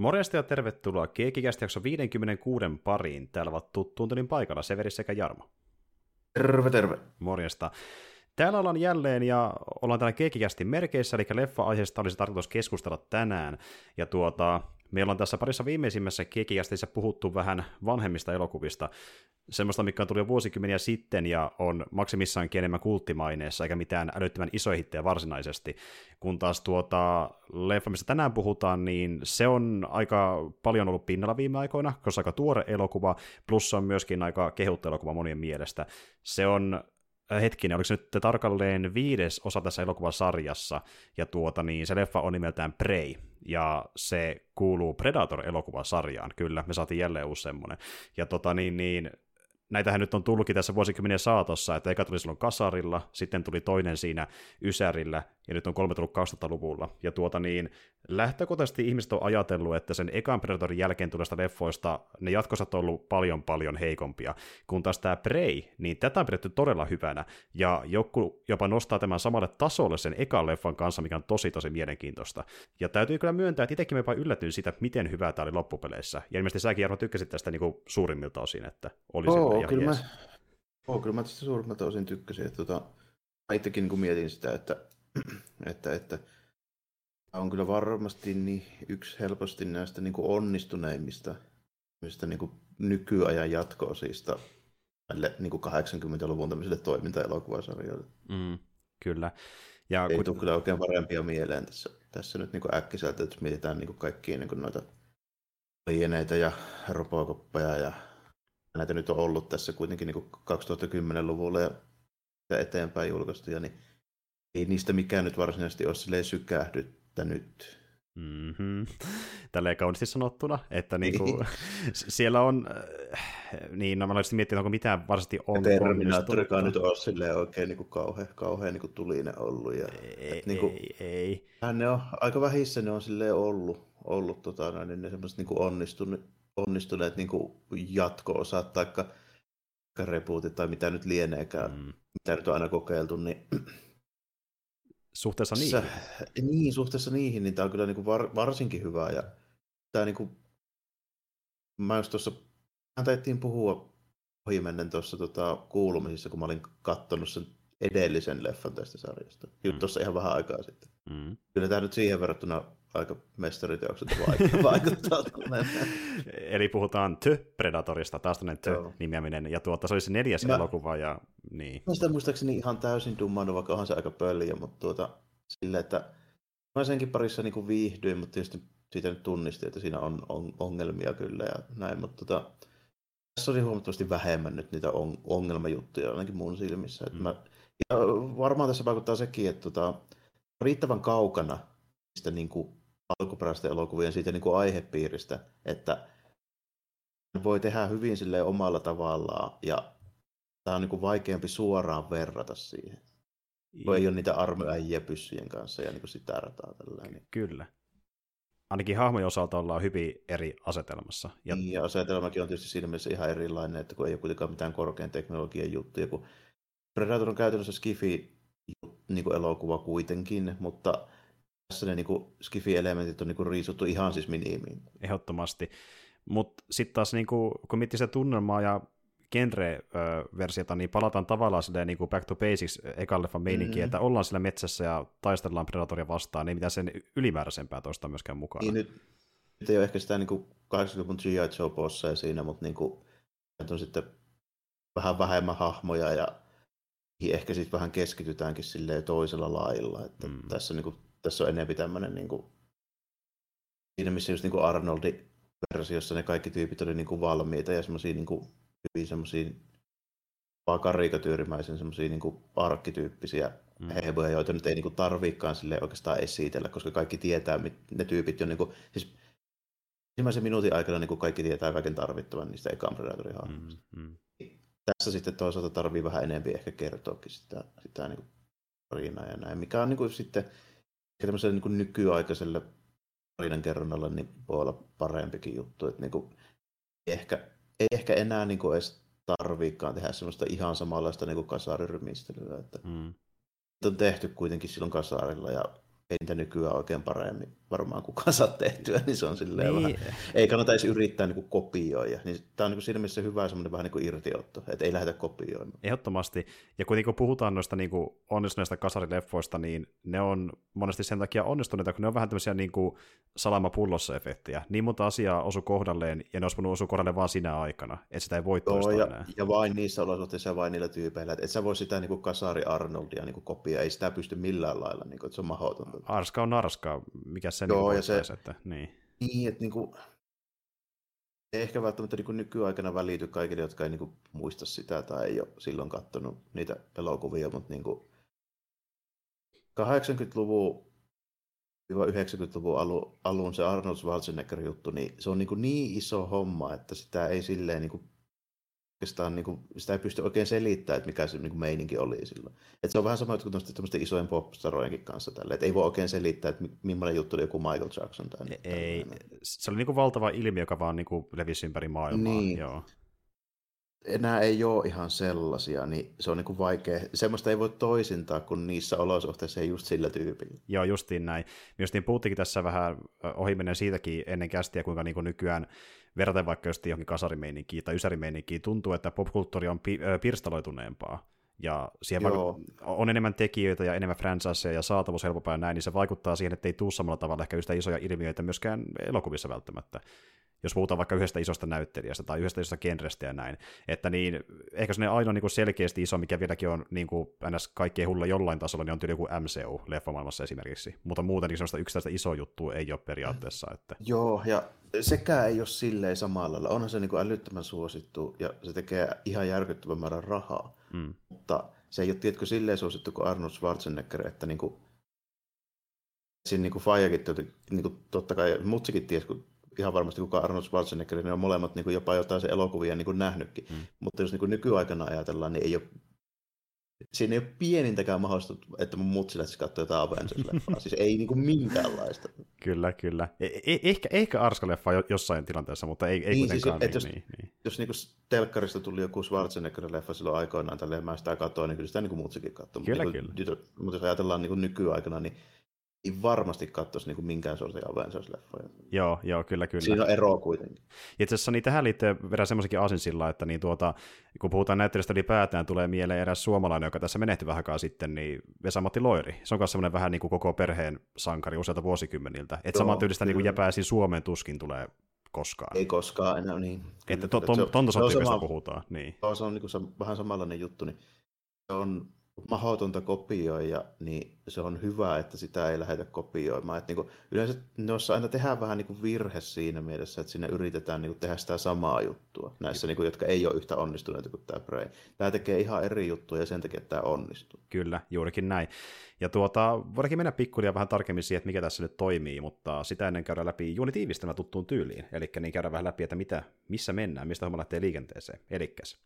Morjesta ja tervetuloa Keekikästi jakso 56 pariin. Täällä ovat tuttuun paikalla Severi sekä Jarmo. Terve, terve. Morjesta. Täällä ollaan jälleen ja ollaan täällä Keekikästin merkeissä, eli leffa-aiheesta olisi tarkoitus keskustella tänään. Ja tuota, Meillä on tässä parissa viimeisimmässä kekiästissä puhuttu vähän vanhemmista elokuvista, semmoista, mikä on tullut jo vuosikymmeniä sitten ja on maksimissaankin enemmän kulttimaineessa, eikä mitään älyttömän isoja hittejä varsinaisesti. Kun taas tuota leffa, mistä tänään puhutaan, niin se on aika paljon ollut pinnalla viime aikoina, koska aika tuore elokuva, plus se on myöskin aika kehuttu elokuva monien mielestä. Se on hetkinen, oliko se nyt tarkalleen viides osa tässä elokuvasarjassa, ja tuota, niin se leffa on nimeltään Prey, ja se kuuluu Predator-elokuvasarjaan, kyllä, me saatiin jälleen uusi semmoinen. Ja tota, niin, niin, näitähän nyt on tullutkin tässä vuosikymmenien saatossa, että eka tuli silloin kasarilla, sitten tuli toinen siinä Ysärillä, ja nyt on kolme tullut 2000-luvulla. Ja tuota niin, lähtökohtaisesti ihmiset on ajatellut, että sen ekan Predatorin jälkeen tulleista leffoista ne jatkossa on ollut paljon paljon heikompia, kun taas tämä Prey, niin tätä on pidetty todella hyvänä, ja joku jopa nostaa tämän samalle tasolle sen ekan leffan kanssa, mikä on tosi tosi mielenkiintoista. Ja täytyy kyllä myöntää, että itsekin me jopa yllätyin siitä, miten hyvää tämä oli loppupeleissä. Ja ilmeisesti säkin Jarmo tykkäsit tästä niin kuin suurimmilta osin, että oli ihan kyllä jees. mä, oh, kyllä mä tästä suurimmilta osin tykkäsin, että tota, itsekin niin mietin sitä, että että, että on kyllä varmasti niin yksi helposti näistä niin kuin onnistuneimmista niin kuin nykyajan jatko-osista näille niin kuin 80-luvun tämmöisille toiminta-elokuvasarjoille. Mm, kyllä. Ja Ei kun... tule kyllä oikein parempia mieleen tässä, tässä nyt niin äkkiseltä, että jos mietitään niin kuin kaikkia niin kuin noita lieneitä ja robocoppeja ja näitä nyt on ollut tässä kuitenkin niin kuin 2010-luvulla ja eteenpäin julkaistuja, niin ei niistä mikään nyt varsinaisesti ole silleen sykähdyttänyt. Mm-hmm. Tälleen kauniisti sanottuna, että niinku, niin. siellä on, äh, niin no mä olisin miettinyt, onko mitään varsinaisesti on Terminaattorikaan nyt ole silleen oikein niinku kauhean, kauhean niinku tulinen ollut. Ja, ei, et, niinku, ei, ei. Ne on, aika vähissä ne on silleen ollut, ollut tota, niin ne semmoiset niinku onnistuneet, onnistuneet niinku jatko-osat, taikka rebootit tai mitä nyt lieneekään, mm. mitä nyt on aina kokeiltu, niin suhteessa niihin. Niin, suhteessa niihin, niin tämä on kyllä niin kuin var, varsinkin hyvä. Ja tämä niin kuin, mä just tuossa, hän taittiin puhua ohimennen tuossa tota, kuulumisissa, kun mä olin katsonut sen edellisen leffan tästä sarjasta. Mm. Tuossa ihan vähän aikaa sitten. Mm. Kyllä tämä nyt siihen verrattuna aika mestariteokset vaikuttaa. Eli puhutaan The Predatorista, taas tämmöinen The nimeäminen, ja tuota, se oli se neljäs mä, elokuva, ja niin. Mä sitä muistaakseni ihan täysin dummannut, vaikka onhan se aika pölliä, mutta tuota, sille, että mä senkin parissa niin viihdyin, mutta tietysti siitä nyt tunnisti, että siinä on, on ongelmia kyllä ja näin, mutta tota, tässä oli huomattavasti vähemmän nyt niitä on, ongelmajuttuja ainakin mun silmissä. Mm. mä, ja varmaan tässä vaikuttaa sekin, että tota, riittävän kaukana sitä niin kuin alkuperäisten elokuvien siitä niin kuin aihepiiristä, että voi tehdä hyvin sille omalla tavallaan ja tämä on niin kuin vaikeampi suoraan verrata siihen. Kun ei ole niitä armyäjiä pyssyjen kanssa ja niin kuin sitä rataa. Tällainen. Kyllä. Ainakin hahmojen osalta ollaan hyvin eri asetelmassa. Ja... Niin, ja asetelmakin on tietysti siinä mielessä ihan erilainen, että kun ei ole kuitenkaan mitään korkean teknologian juttuja, kun Predator on käytännössä skifi niin kuin elokuva kuitenkin, mutta tässä ne niinku skifi-elementit on niinku riisuttu ihan siis minimiin. Ehdottomasti. Mutta sitten taas niinku, kun miettii se tunnelmaa ja genre-versiota, niin palataan tavallaan silleen niin kuin back to basics ekan leffan meininkiin, mm-hmm. että ollaan siellä metsässä ja taistellaan Predatoria vastaan, niin mitä sen ylimääräisempää toista myöskään mukaan. Niin nyt, nyt ei ole ehkä sitä niin kuin 80-luvun G.I. Joe siinä, mutta niin kuin, on sitten vähän vähemmän hahmoja ja ehkä sitten vähän keskitytäänkin silleen toisella lailla. Että mm. tässä niin kuin tässä on enemmän tämmöinen niin kuin, siinä missä just niin kuin Arnoldin versiossa ne kaikki tyypit oli niin kuin valmiita ja semmoisia niin kuin, hyvin semmoisia vaan karikatyyrimäisen semmoisia niin kuin arkkityyppisiä mm. hehmoja, joita nyt ei niin kuin tarviikaan sille oikeastaan esitellä, koska kaikki tietää, ne tyypit jo niin kuin, siis ensimmäisen minuutin aikana niin kuin kaikki tietää kaiken tarvittavan niistä ekan Predatorin hahmoista. Mm, mm. Tässä sitten toisaalta tarvii vähän enemmän ehkä kertoakin sitä, sitä niin kuin tarinaa ja näin, mikä on niin kuin sitten tämmöiselle niin nykyaikaiselle tarinankerronnalla niin voi olla parempikin juttu. Että niin kuin, ehkä, ei ehkä enää niin kuin edes tarviikaan tehdä semmoista ihan samanlaista niin kasarirymistelyä. Että mm. on tehty kuitenkin silloin kasarilla ja ei niitä nykyään oikein paremmin varmaan kukaan saa tehtyä, niin se on silleen niin. vähän, ei kannata edes yrittää niin kuin kopioida. Niin tämä on niin kuin siinä mielessä hyvä semmoinen vähän niin kuin irtiotto, että ei lähdetä kopioimaan. Ehdottomasti. Ja kuitenkin kun puhutaan noista niin kuin onnistuneista kasarileffoista, niin ne on monesti sen takia onnistuneita, kun ne on vähän tämmöisiä niin kuin salama pullossa efektejä. Niin monta asiaa osu kohdalleen, ja ne olisi voinut osua kohdalle vaan sinä aikana, että sitä ei voi toistaa ja, enää. ja vain niissä olosuhteissa ja vain niillä tyypeillä. Että et sä voi sitä niin kuin kasari Arnoldia niin kuin kopia, ei sitä pysty millään lailla, niin kuin, että se on mahdotonta. Arska on arska, mikä se Joo, niin ja se, että, niin. Niin, että niin kuin, ei ehkä välttämättä niin nykyaikana välity kaikille, jotka ei niin kuin, muista sitä tai ei ole silloin katsonut niitä elokuvia, mutta niin kuin 80-luvun 90-luvun alun, alun se Arnold Schwarzenegger juttu, niin se on niin, kuin niin iso homma, että sitä ei silleen niin kuin oikeastaan niin kuin, sitä ei pysty oikein selittämään, että mikä se niin kuin meininki oli silloin. Et se on vähän sama kuin tuommoisten isojen popstarojenkin kanssa tälle. Et ei voi oikein selittää, että millainen juttu oli joku Michael Jackson. Tai ei, se oli niin kuin valtava ilmiö, joka vaan niin kuin levisi ympäri maailmaa. Niin. Joo. Enää ei ole ihan sellaisia, niin se on niin kuin vaikea. Semmoista ei voi toisintaa, kun niissä olosuhteissa ei just sillä tyypillä. Joo, justiin näin. Myös niin puhuttikin tässä vähän ohi siitäkin ennen kästiä, kuinka niin kuin nykyään verraten vaikka just johonkin kasarimeininkiin tai ysärimeininkiin, tuntuu, että popkulttuuri on pi- pirstaloituneempaa. Ja siihen vaiku- on enemmän tekijöitä ja enemmän franchiseja ja saatavuus helpompaa ja näin, niin se vaikuttaa siihen, että ei tule samalla tavalla ehkä yhtä isoja ilmiöitä myöskään elokuvissa välttämättä jos puhutaan vaikka yhdestä isosta näyttelijästä tai yhdestä isosta genrestä ja näin, että niin, ehkä se ainoa niin kuin selkeästi iso, mikä vieläkin on niin kuin ns. kaikkien hulla jollain tasolla, niin on tyyli joku MCU leffamaailmassa esimerkiksi, mutta muuten niin sellaista yksittäistä isoa juttua ei ole periaatteessa. Että... Joo, ja sekään ei ole silleen samalla lailla. Onhan se niin kuin älyttömän suosittu ja se tekee ihan järkyttävän määrän rahaa, mm. mutta se ei ole tietkö silleen suosittu kuin Arnold Schwarzenegger, että niin kuin siinä niin kuin Fajakin, niin kuin, totta kai, mutsikin ties, kun ihan varmasti kukaan Arnold Schwarzenegger, ne on molemmat niin kuin jopa jotain se elokuvia niin kuin nähnytkin. Mm. Mutta jos niin kuin nykyaikana ajatellaan, niin ei ole Siinä ei ole pienintäkään mahdollista, että mun mutsi lähtisi katsoa jotain Avengers-leffaa. siis ei niinku minkäänlaista. Kyllä, kyllä. E- e- ehkä, ehkä Arska-leffa jossain tilanteessa, mutta ei, ei niin, siis kuitenkaan. Siis, niin, jos, niin, niin. jos niinku telkkarista tuli joku Schwarzenegger-leffa silloin aikoinaan, tälleen mä sitä katsoin, niin kyllä sitä niinku mutsikin katsoi. Kyllä, mutta, kyllä. Niin, mutta jos ajatellaan niinku nykyaikana, niin ei varmasti katsoisi niin minkään sortin Avengers-leffoja. Joo, joo, kyllä, kyllä. Siinä on eroa kuitenkin. Itse asiassa niin tähän liittyy vielä semmoisikin asinsilla, että niin tuota, kun puhutaan näyttelystä ylipäätään, tulee mieleen eräs suomalainen, joka tässä menehtyi vähän aikaa sitten, niin Vesamatti Loiri. Se on myös semmoinen vähän niin kuin koko perheen sankari useilta vuosikymmeniltä. Että saman tyylistä niin jäpääsi Suomeen tuskin tulee koskaan. Ei koskaan enää, niin. Että to, to, to, tonta puhutaan. Niin. Se on niin kuin, vähän samanlainen juttu, niin se on mahdotonta kopioida, niin se on hyvä, että sitä ei lähdetä kopioimaan. Että niin kuin, yleensä noissa aina tehdään vähän niin kuin virhe siinä mielessä, että sinne yritetään niin kuin tehdä sitä samaa juttua, näissä, niin kuin, jotka ei ole yhtä onnistuneita kuin tämä Prey. Tämä tekee ihan eri juttuja ja sen takia tämä onnistuu. Kyllä, juurikin näin. Ja tuota, voidaankin mennä pikkulia vähän tarkemmin siihen, että mikä tässä nyt toimii, mutta sitä ennen käydään läpi juoni tiivistelmä tuttuun tyyliin. Eli niin käydään vähän läpi, että mitä, missä mennään, mistä homma lähtee liikenteeseen. Elikkäs.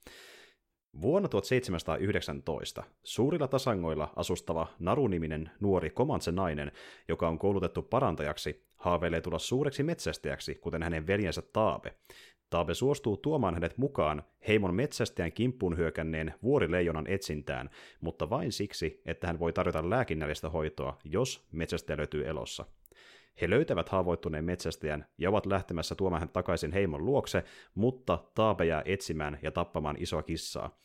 Vuonna 1719 suurilla tasangoilla asustava Naru-niminen nuori Komanse nainen, joka on koulutettu parantajaksi, haaveilee tulla suureksi metsästäjäksi, kuten hänen veljensä Taabe. Taabe suostuu tuomaan hänet mukaan heimon metsästäjän kimppuun hyökänneen vuorileijonan etsintään, mutta vain siksi, että hän voi tarjota lääkinnällistä hoitoa, jos metsästäjä löytyy elossa. He löytävät haavoittuneen metsästäjän ja ovat lähtemässä tuomaan hän takaisin heimon luokse, mutta Taabe jää etsimään ja tappamaan isoa kissaa.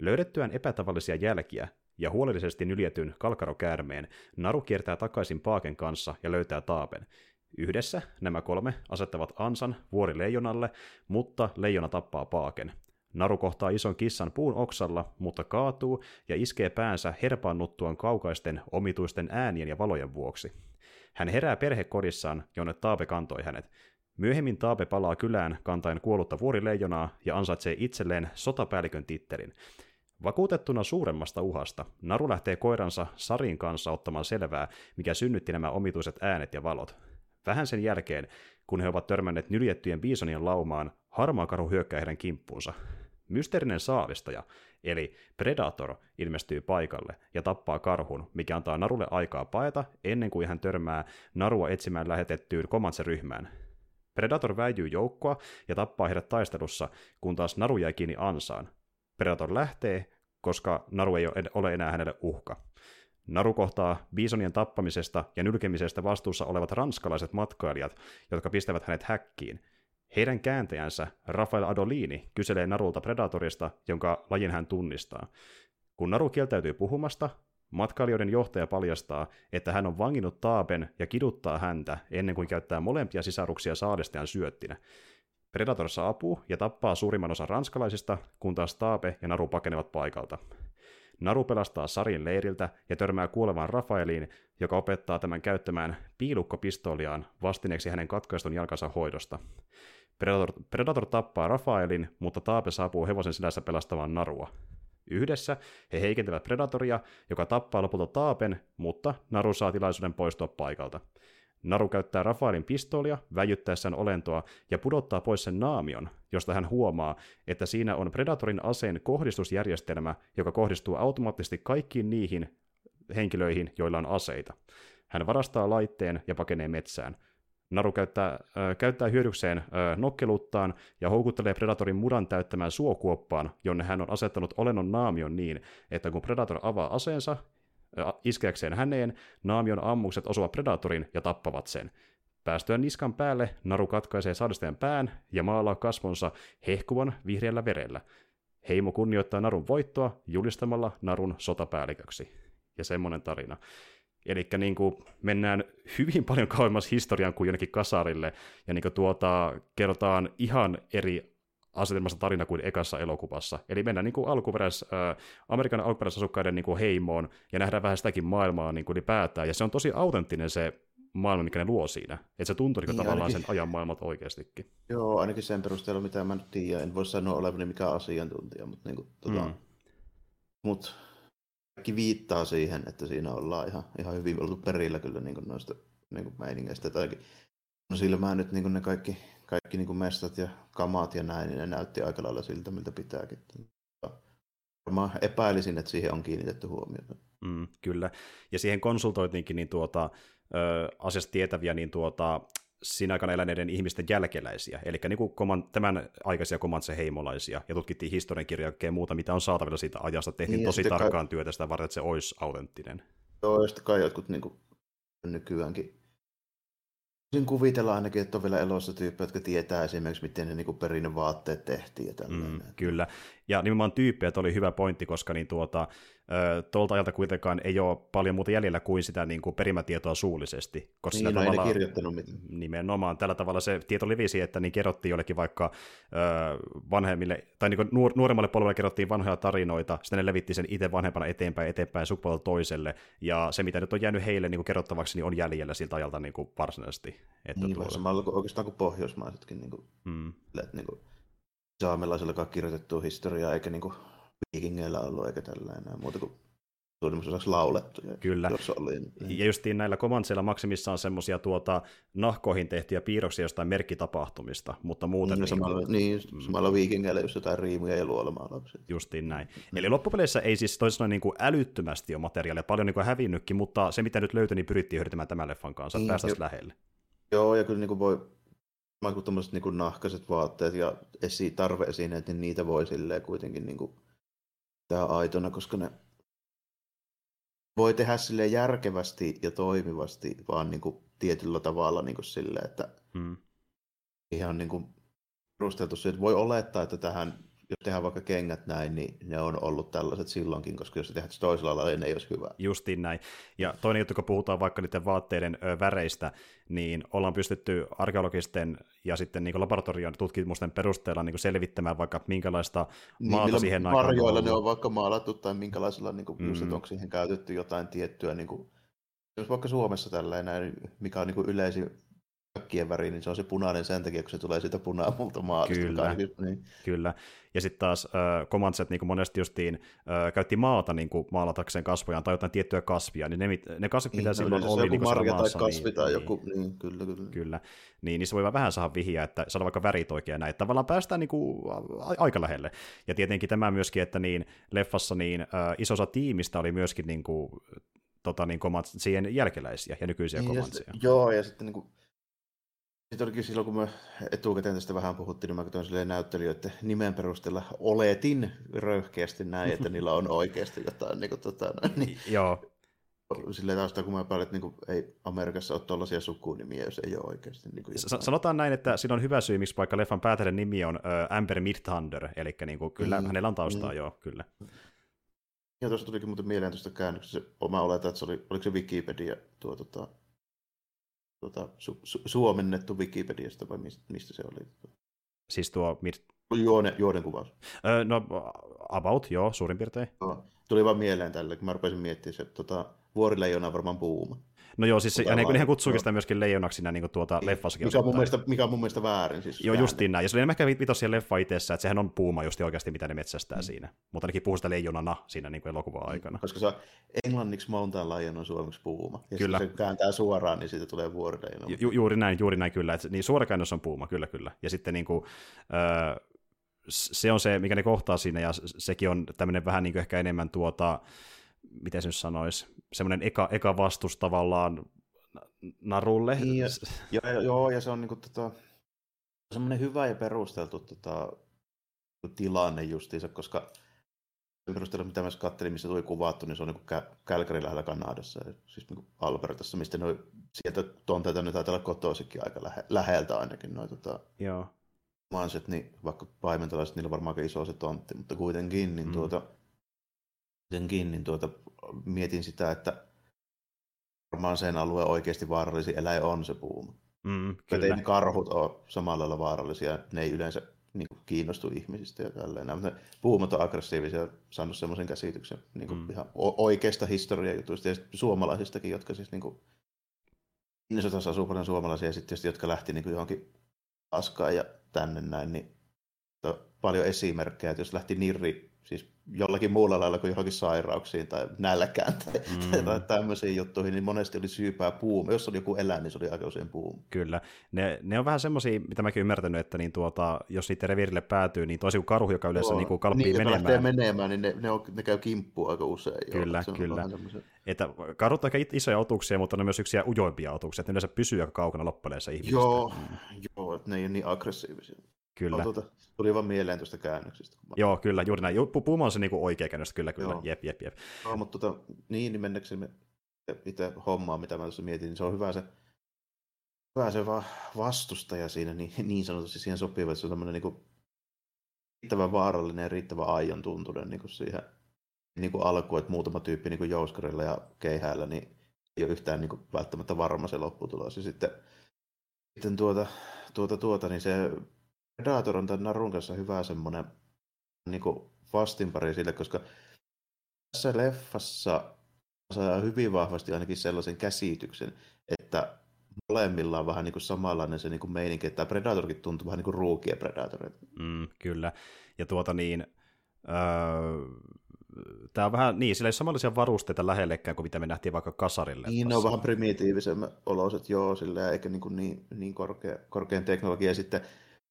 Löydettyään epätavallisia jälkiä ja huolellisesti nyljetyn kalkarokäärmeen, Naru kiertää takaisin Paaken kanssa ja löytää Taapen. Yhdessä nämä kolme asettavat ansan vuori leijonalle, mutta leijona tappaa Paaken. Naru kohtaa ison kissan puun oksalla, mutta kaatuu ja iskee päänsä herpaannuttuaan kaukaisten omituisten äänien ja valojen vuoksi. Hän herää perhekodissaan, jonne Taape kantoi hänet. Myöhemmin Taape palaa kylään kantaen kuollutta vuorileijonaa ja ansaitsee itselleen sotapäällikön tittelin. Vakuutettuna suuremmasta uhasta, Naru lähtee koiransa Sarin kanssa ottamaan selvää, mikä synnytti nämä omituiset äänet ja valot. Vähän sen jälkeen, kun he ovat törmänneet nyljettyjen biisonien laumaan, harmaa karu hyökkää heidän kimppuunsa. Mysteerinen saavistaja, eli Predator, ilmestyy paikalle ja tappaa karhun, mikä antaa Narulle aikaa paeta ennen kuin hän törmää Narua etsimään lähetettyyn Komanse-ryhmään. Predator väijyy joukkoa ja tappaa heidät taistelussa, kun taas Naru jää kiinni ansaan. Predator lähtee, koska Naru ei ole enää hänelle uhka. Naru kohtaa Bisonien tappamisesta ja nylkemisestä vastuussa olevat ranskalaiset matkailijat, jotka pistävät hänet häkkiin. Heidän kääntäjänsä, Rafael Adolini, kyselee Narulta Predatorista, jonka lajin hän tunnistaa. Kun Naru kieltäytyy puhumasta, matkailijoiden johtaja paljastaa, että hän on vanginnut Taapen ja kiduttaa häntä ennen kuin käyttää molempia sisaruksia saadestajan syöttinä. Predator saapuu ja tappaa suurimman osan ranskalaisista, kun taas Taape ja Naru pakenevat paikalta. Naru pelastaa Sarin leiriltä ja törmää kuolevaan Rafaeliin, joka opettaa tämän käyttämään piilukkopistoliaan vastineeksi hänen katkaistun jalkansa hoidosta. Predator, Predator tappaa Rafaelin, mutta Taape saapuu hevosen selässä pelastamaan Narua. Yhdessä he heikentävät Predatoria, joka tappaa lopulta Taapen, mutta Naru saa tilaisuuden poistua paikalta. Naru käyttää Rafaelin pistoolia väijyttäessään olentoa ja pudottaa pois sen naamion, josta hän huomaa, että siinä on Predatorin aseen kohdistusjärjestelmä, joka kohdistuu automaattisesti kaikkiin niihin henkilöihin, joilla on aseita. Hän varastaa laitteen ja pakenee metsään. Naru käyttää, äh, käyttää hyödykseen äh, nokkeluttaan ja houkuttelee Predatorin mudan täyttämään suokuoppaan, jonne hän on asettanut olennon naamion niin, että kun Predator avaa aseensa, iskeäkseen häneen, naamion ammukset osuvat Predatorin ja tappavat sen. Päästyään niskan päälle, Naru katkaisee saadastajan pään ja maalaa kasvonsa hehkuvan vihreällä verellä. Heimo kunnioittaa Narun voittoa julistamalla Narun sotapäälliköksi. Ja semmonen tarina. Eli niin mennään hyvin paljon kauemmas historian kuin jonnekin kasarille, ja niin tuota, kerrotaan ihan eri asetelmassa tarina kuin ekassa elokuvassa. Eli mennään niin kuin alkuperäis, äh, Amerikan alkuperäisasukkaiden niin kuin heimoon ja nähdään vähän sitäkin maailmaa niin kuin ylipäätään. Ja se on tosi autenttinen se maailma, mikä ne luo siinä. Että se tuntuu niin, tavallaan ainakin, sen ajan maailmalta oikeastikin. Joo, ainakin sen perusteella, mitä mä nyt tiedän. En voi sanoa olevani mikään asiantuntija, mutta, niin kuin, tota, mm. mutta kaikki viittaa siihen, että siinä ollaan ihan, ihan hyvin oltu perillä kyllä niin kuin noista niin kuin meiningeistä. Tai no silmään nyt niin kuin ne kaikki kaikki niin kuin mestat ja kamat ja näin, niin ne näytti aika lailla siltä, miltä pitääkin. Varmaan epäilisin, että siihen on kiinnitetty huomiota. Mm, kyllä. Ja siihen konsultoitiinkin niin tuota, ö, asiasta tietäviä niin tuota, siinä aikana eläneiden ihmisten jälkeläisiä, eli niin kuin tämän aikaisia komantse heimolaisia, ja tutkittiin historiankirjoja ja muuta, mitä on saatavilla siitä ajasta. Tehtiin niin, tosi tarkkaan kai... työtä sitä varten, että se olisi autenttinen. Joo, ja sitten kai jotkut niin kuin, nykyäänkin Voisin kuvitella ainakin, että on vielä elossa tyyppejä, jotka tietää esimerkiksi, miten ne niin perinne vaatteet tehtiin ja tällainen. Mm, kyllä, ja nimenomaan tyyppejä oli hyvä pointti, koska niin tuota, tuolta ajalta kuitenkaan ei ole paljon muuta jäljellä kuin sitä niin kuin perimätietoa suullisesti. Koska niin, no tavalla, ei kirjoittanut mitään. Nimenomaan, tällä tavalla se tieto levisi, että niin kerrottiin jollekin vaikka vanhemmille, tai niin nuor- nuoremmalle polvelle kerrottiin vanhoja tarinoita, sitten ne levitti sen itse vanhempana eteenpäin, eteenpäin sukupolvelta toiselle, ja se, mitä nyt on jäänyt heille niin kuin kerrottavaksi, niin on jäljellä siltä ajalta niin kuin varsinaisesti. Että niin, tuolla... samalla kuin oikeastaan kuin pohjoismaisetkin, niin kuin, mm. niin kuin, saamelaisella kirjoitettua historiaa, eikä niin kuin, viikingeillä ollut eikä tällainen muuta kuin suurimmaksi osaksi laulettu. Kyllä. Jos oli, niin. Ja justiin näillä komantseilla maksimissa on semmoisia tuota, nahkoihin tehtyjä piirroksia jostain merkkitapahtumista, mutta muuten... Niin, niin, samalla, niin mm. samalla viikingeillä just jotain riimuja ja luolamaalauksia. Justiin näin. Mm. Eli loppupeleissä ei siis toisin niin kuin älyttömästi ole materiaalia, paljon niin kuin hävinnytkin, mutta se mitä nyt löytyi, niin pyrittiin hyödyntämään tämän leffan kanssa, että niin, lähelle. Joo, ja kyllä niin kuin voi kuin tuommoiset niin nahkaiset vaatteet ja esi- tarve-esineet, niin niitä voi silleen kuitenkin niin kuin pitää aitona, koska ne voi tehdä sille järkevästi ja toimivasti, vaan niin kuin tietyllä tavalla niin kuin sille, että hmm. ihan niin kuin perusteltu se, että voi olettaa, että tähän jos tehdään vaikka kengät näin, niin ne on ollut tällaiset silloinkin, koska jos se tehdään toisella lailla, niin ne ei olisi hyvä. Justiin näin. Ja toinen juttu, kun puhutaan vaikka niiden vaatteiden väreistä, niin ollaan pystytty arkeologisten ja sitten niin laboratorion tutkimusten perusteella niin selvittämään vaikka minkälaista niin, maata siihen aikaan marjoilla ne on vaikka maalattu tai minkälaisilla, niin kuin, mm. just, onko siihen käytetty jotain tiettyä, niin kuin, jos vaikka Suomessa tällainen, mikä on niin yleisin kaikkien väri, niin se on se punainen sen takia, kun se tulee siitä punaamulta maalista. Kyllä, niin. kyllä. Ja sitten taas äh, Comanset niin monesti justiin äh, käytti maata niin kuin maalatakseen kasvojaan tai jotain tiettyä kasvia, niin ne, ne kasvit, mitä niin, silloin oli joku niin marja tai kasvi niin, tai joku, niin, niin, kyllä, kyllä. Kyllä, niin niissä voi vähän saada vihiä, että saada vaikka värit oikein näin, tavallaan päästään niin kuin aika lähelle. Ja tietenkin tämä myöskin, että niin leffassa niin äh, iso osa tiimistä oli myöskin niin kuin, tota, niin, siihen jälkeläisiä ja nykyisiä niin, komantseja. Joo, ja sitten niin kuin, sitten olikin silloin, kun me etukäteen tästä vähän puhuttiin, niin mä katsoin silleen näyttelijöiden nimen perusteella oletin röyhkeästi näin, että niillä on oikeasti jotain. Niin kuin, tota, niin. Joo. Silleen taas, kun mä päälle, että niin ei Amerikassa ole tuollaisia sukunimiä, jos ei ole oikeasti. Niin kuin sanotaan näin, että siinä on hyvä syy, miksi vaikka leffan päätähden nimi on uh, Amber Midthunder, eli niin kuin, kyllä mm. hänellä on taustaa, mm. joo, kyllä. Ja tuossa tulikin muuten mieleen tuosta käännöksestä. Mä oletan, että se oli, oliko se Wikipedia, tuo, tuota, tuota, su, su, suomennettu Wikipediasta vai mistä, mistä se oli? Siis tuo... Mid... Juone, juonen kuvaus. Öö, no, about, joo, suurin piirtein. No, tuli vaan mieleen tälle, kun mä rupesin miettimään, että tota, vuorileijona on varmaan puuma. No joo, siis ja niin, nehän kutsuukin sitä myöskin leijonaksi niin tuota, leffassakin. Mikä on, mun mielestä, mikä on mun mielestä väärin. Siis joo, justiin näin. Ja se oli enemmän ehkä vitos siellä leffa itsessä, että sehän on puuma just oikeasti, mitä ne metsästää mm. siinä. Mutta ainakin puhuu sitä leijonana siinä niin elokuvan mm. aikana. Koska se on englanniksi mountain lion on suomeksi puuma. Ja kyllä. se kääntää suoraan, niin siitä tulee vuorileijona. Ju- juuri näin, juuri näin kyllä. Et, niin suorakäännös on puuma, kyllä, kyllä. Ja sitten niin kuin, öö, se on se, mikä ne kohtaa siinä, ja sekin on tämmöinen vähän niin kuin ehkä enemmän tuota, miten se nyt sanoisi, semmoinen eka, eka vastus tavallaan narulle. Niin, ja, joo, joo, ja se on niinku tota, semmoinen hyvä ja perusteltu tota, tilanne justiinsa, koska perusteella, mitä mä katselin, missä tuli kuvattu, niin se on niin Kälkärin lähellä Kanadassa, siis niin Albertassa, mistä noi, sieltä tonteita nyt taitaa olla kotoisikin aika lähe, läheltä ainakin. Noi, tota, Joo. Manset, niin vaikka paimentalaiset, niillä on varmaan aika iso se tontti, mutta kuitenkin, niin, mm. tuota, kuitenkin, niin tuota, mietin sitä, että varmaan sen alueen oikeasti vaarallisin eläin on se puuma. Mm, kyllä. Ei ne karhut ole samalla lailla vaarallisia, ne ei yleensä niin kuin, kiinnostu ihmisistä ja tälleen. Mutta puumat on aggressiivisia, saanut semmoisen käsityksen niin kuin, mm. ihan oikeista historiajutuista ja suomalaisistakin, jotka siis niin kuin, Minnesotassa asuu paljon suomalaisia ja sitten tietysti, jotka lähti niin kuin, johonkin Askaan ja tänne näin, niin paljon esimerkkejä, että jos lähti Nirri siis jollakin muulla lailla kuin johonkin sairauksiin tai nälkään tai, mm. tai tämmöisiin juttuihin, niin monesti oli syypää puuma. Jos oli joku eläin, niin se oli aika usein puuma. Kyllä. Ne, ne on vähän semmoisia, mitä mäkin ymmärtänyt, että niin tuota, jos niiden reviirille päätyy, niin toisin kuin karhu, joka yleensä niin kuin kalppii niin, menemään. menemään, niin ne, ne, on, ne käy kimppuun aika usein. Kyllä, jo. kyllä. Että karhut on aika isoja otuksia, mutta ne on myös yksiä ujoimpia otuksia, että ne yleensä pysyy aika kaukana loppaleissa ihmisistä. Joo, mm. joo että ne ei ole niin aggressiivisia. Kyllä. tuota, tuli vaan mieleen tuosta käännöksestä. Joo, kyllä, juuri näin. Puma on se niinku oikea käännös, kyllä, kyllä. Joo. Jep, jep, jep. No, mutta tota, niin, niin mennäksemme itse hommaa, mitä mä tuossa mietin, niin se on hyvä se, hyvä se va- vastustaja siinä, niin, niin sanotusti siihen sopiva, että se on tämmöinen niin riittävän vaarallinen ja riittävän aion tuntunen niin siihen niin kuin alkuun, että muutama tyyppi niin jouskarilla ja keihäällä, niin ei ole yhtään niin kuin, välttämättä varma se lopputulos. Ja sitten, sitten tuota, tuota, tuota, niin se Predator on tämän narun kanssa hyvä semmoinen niin vastinpari sille, koska tässä leffassa saa hyvin vahvasti ainakin sellaisen käsityksen, että molemmilla on vähän niin kuin samanlainen se niin kuin meininki, että tämä Predatorkin tuntuu vähän niin kuin ruukien Predatorilta. Mm, kyllä, ja tuota niin, öö, tämä on vähän, niin, sillä ei ole samanlaisia varusteita lähellekään kuin mitä me nähtiin vaikka kasarille. Niin, ne on vähän primitiivisemmät oloiset, joo, sillä eikä niin, kuin niin, niin korkea, korkean teknologia. Ja sitten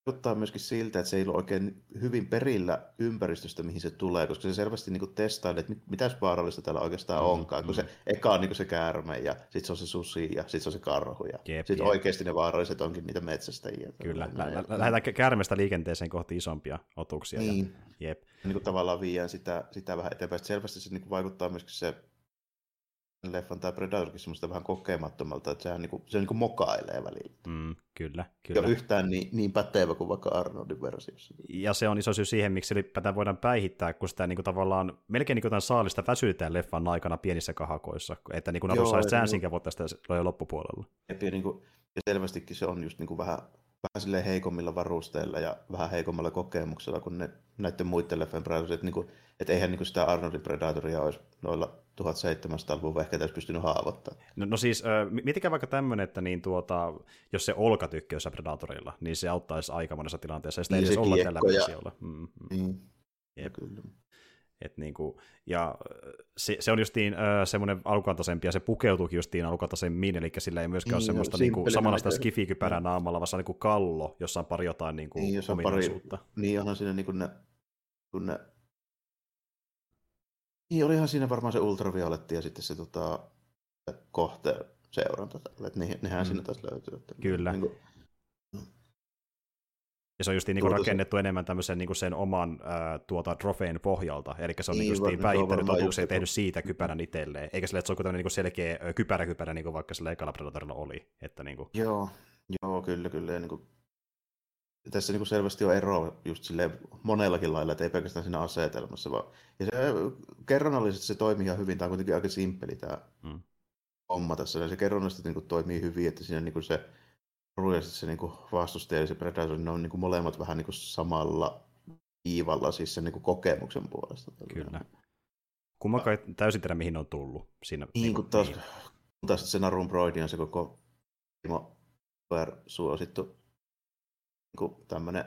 vaikuttaa myöskin siltä, että se ei ole oikein hyvin perillä ympäristöstä, mihin se tulee, koska se selvästi niin testailee, että mitä vaarallista täällä oikeastaan mm, onkaan, kun mm. se eka on niin se käärme ja sitten se on se susi ja sitten se on se karhu ja sitten oikeasti ne vaaralliset onkin niitä metsästäjiä. Kyllä, lä- lä- lähdetään käärmeestä liikenteeseen kohti isompia otuksia. Niin. Ja, jep. Niin kuin tavallaan viedään sitä, sitä vähän eteenpäin. Selvästi se niin vaikuttaa myöskin se leffan tai Predatorkin semmoista vähän kokemattomalta, että sehän niinku, se niinku mokailee välillä. Mm, kyllä, kyllä. Ja yhtään niin, niin pätevä kuin vaikka Arnoldin versiossa. Ja se on iso syy siihen, miksi ylipäätään voidaan päihittää, kun sitä niinku tavallaan melkein niinku tämän saalista väsytään leffan aikana pienissä kahakoissa, että niinku Naru saisi säänsinkä voi tästä loppupuolella. Ja, niinku, ja selvästikin se on just niinku vähän vähän sille heikommilla varusteilla ja vähän heikommalla kokemuksella kuin ne, näiden muiden leffojen Predatorit. Että, niinku, että eihän niinku sitä Arnoldin Predatoria olisi noilla 1700-luvun vehkeitä olisi pystynyt haavoittamaan. No, no siis, äh, mietikä vaikka tämmöinen, että niin tuota, jos se olka tykkää Predatorilla, niin se auttaisi aika monessa tilanteessa, ja sitä niin ei edes olla tällä versiolla. Mm, mm. Niin. Jep. Kyllä. Et niinku, ja se, se on justiin äh, semmoinen alukantaisempi, ja se pukeutuukin justiin alukantaisemmin, eli sillä ei myöskään niin, ole semmoista niinku, samanlaista skifikypärää naamalla, vaan se on niinku kallo, jossa on pari jotain niinku, niin, jos on pari, niin onhan siinä niinku ne, kun ne niin, olihan siinä varmaan se ultravioletti ja sitten se tota, kohteen seuranta. Että ne, nehän mm. siinä taas löytyy. Että Kyllä. Niin kuin, Ja se on just niin kuin rakennettu se... enemmän tämmöisen niin kuin sen oman äh, tuota, trofeen pohjalta, eli se on niin, niin just päihittänyt otuksen ja tehnyt siitä kypärän itselleen, eikä sille, että se on tämmöinen niin selkeä kypärä kypärä, niin kuin vaikka sillä ekalla Predatorilla oli. Että, niin kuin... Joo, joo, kyllä, kyllä. Ja niin kuin, tässä niin kuin selvästi on ero just sille monellakin lailla, että ei pelkästään siinä asetelmassa, vaan ja se, kerronnallisesti se toimii ihan hyvin, tämä on kuitenkin aika simppeli tämä mm. homma tässä, ja se kerronnallisesti niin kuin, toimii hyvin, että siinä niin kuin rullisesti se niin kuin vastustaja ja se Predator, ne on niin kuin molemmat vähän niin kuin samalla viivalla siis sen niin kuin kokemuksen puolesta. Kyllä. Kummankaan ei täysin tiedä, mihin on tullut. Siinä, niin, kuin taas, niin. taas se Narun Broidin on se koko Timo suosittu niin tämmöinen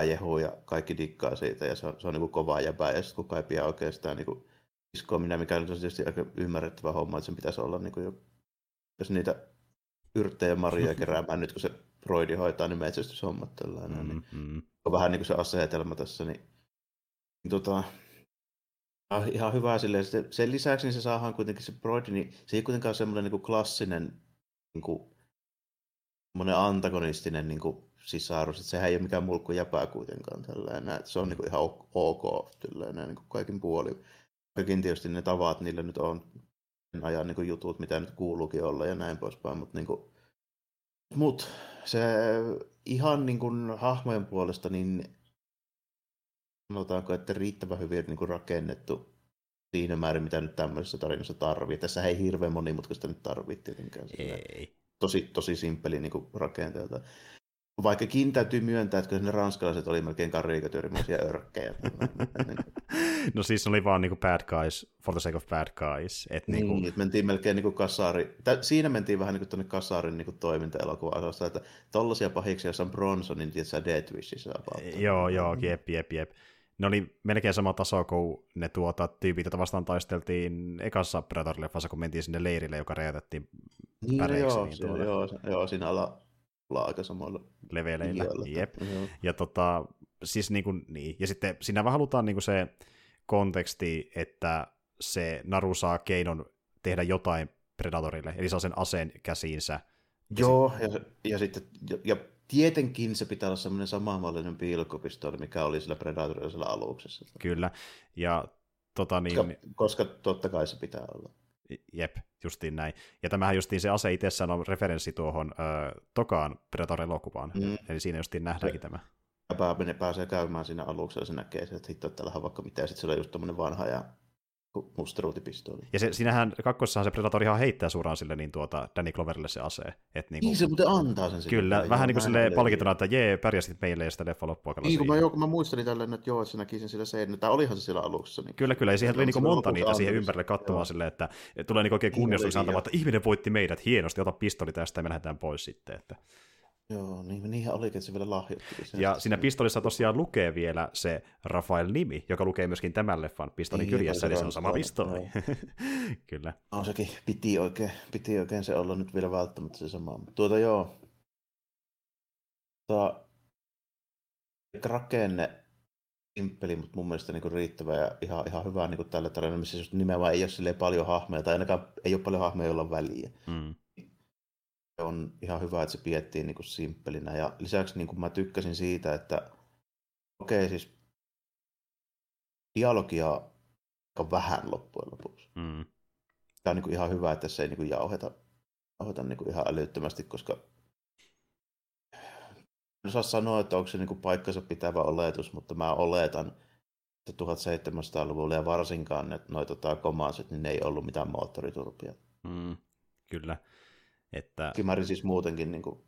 äjehu ja kaikki dikkaa siitä ja se on, se on niin kuin kovaa jäbää ja sitten kukaan ei pidä oikeastaan niin kuin iskoa minä, mikä on tietysti aika ymmärrettävä homma, että sen pitäisi olla niin kuin jo, jos niitä yrttejä marjoja keräämään nyt, kun se Broidi hoitaa, niin metsästyshommat tällainen. Mm-hmm. Niin on vähän niin kuin se asetelma tässä, niin, niin tota, ihan hyvä silleen. Sen lisäksi niin se saadaan kuitenkin se Broidi, niin se ei kuitenkaan ole semmoinen niin kuin klassinen niin kuin, antagonistinen niin kuin sisarus, että sehän ei ole mikään mulkku jäpää kuitenkaan tällainen, että se on niin kuin ihan ok tällainen, niin kuin kaikin puolin. Kaikin tietysti ne tavat, niillä nyt on ajan niin kuin jutut, mitä nyt kuuluukin olla ja näin poispäin, mutta niin kuin, mut se ihan niin kuin hahmojen puolesta, niin sanotaanko, että riittävän hyvin niin kuin rakennettu siinä määrin, mitä nyt tämmöisessä tarinassa tarvii. Tässä ei hirveän monimutkaista nyt tarvitse tietenkään. Ei. Tosi, tosi simppeli niin rakenteelta. Vaikkakin täytyy myöntää, että ne ranskalaiset oli melkein karikatyörimäisiä örkkejä. no siis oli vaan niinku bad guys for the sake of bad guys. Et niin, niinku... että mentiin melkein niinku kasari, Tä, siinä mentiin vähän niinku tuonne kasarin niinku toiminta-elokuva että tollaisia pahiksi, jos on Bronsonin, tietysti Death Wishissä. Joo, joo, jep, jep, jep. Ne oli melkein sama taso kuin ne tuota, tyypit, joita vastaan taisteltiin ekassa Predator-leffassa, kun mentiin sinne leirille, joka räjätettiin niin, päreiksi. Joo, niin tuota... joo, joo, siinä ollaan aika samalla leveleillä. Jep. Ja, tota, siis niin kuin, niin. ja sitten siinä vähän halutaan niin kuin se konteksti, että se Naru saa keinon tehdä jotain Predatorille, eli saa sen aseen käsiinsä. Joo, ja, ja, ja sitten, ja, ja tietenkin se pitää olla semmoinen samanmallinen piilokopistoli, mikä oli sillä Predatorilla aluksessa. Kyllä, ja tota niin... Koska, koska totta kai se pitää olla. Jep, justiin näin. Ja tämähän justiin se ase itsessään on referenssi tuohon ö, Tokaan Predator-elokuvaan, mm. eli siinä justiin nähdäänkin tämä. Ja pääsee käymään siinä aluksi ja se näkee, että hitto, että täällä on vaikka mitä, ja sitten se on just tämmöinen vanha ja musteruutipistooli. Ja se, sinähän kakkossahan se Predator ihan heittää suoraan sille niin tuota Danny Cloverille se ase. Et niin, kuin, niin se muuten antaa sen Kyllä, vähän, vähän niin kuin sille palkintona, että jee, pärjäsit meille ja sitä leffa loppua. Niin, kun mä, joo, kun mä muistelin tälleen, että joo, että se näki sen sillä seinä, tai olihan se siellä alussa. Niin... Kyllä, kyllä, ja siihen tuli niin monta niitä siihen ympärille katsomaan silleen, että tulee niin oikein kunniostus antamaan, että ihminen voitti meidät hienosti, ota pistoli tästä ja me lähdetään pois sitten. Että... Joo, niin, niinhän olikin, se vielä lahjoitti. Ja siinä pistolissa tosiaan lukee vielä se Rafael-nimi, joka lukee myöskin tämän leffan pistolin niin, kyljessä, eli se on sama pistoli. Kyllä. No sekin piti oikein, piti oikein se olla nyt vielä välttämättä se sama. Tuota joo. Tuota, rakenne simppeli, mutta mun mielestä niin riittävä ja ihan, ihan hyvä niin tälle tarinalle, missä nimenomaan ei ole paljon hahmoja, tai ainakaan ei ole paljon hahmoja, joilla on väliä. Mm on ihan hyvä, että se piettiin niin kuin simppelinä. Ja lisäksi niin kuin mä tykkäsin siitä, että okei okay, siis dialogia aika vähän loppujen lopuksi. Mm. Tämä on niin kuin ihan hyvä, että se ei niin kuin jauheta, jauheta niin kuin ihan älyttömästi, koska en osaa sanoa, että onko se niin kuin paikkansa pitävä oletus, mutta mä oletan, että 1700-luvulla ja varsinkaan ne, noi tota, komanset, niin ne ei ollut mitään moottoriturpia. Mm, kyllä. Että... Kimari siis muutenkin niin kuin,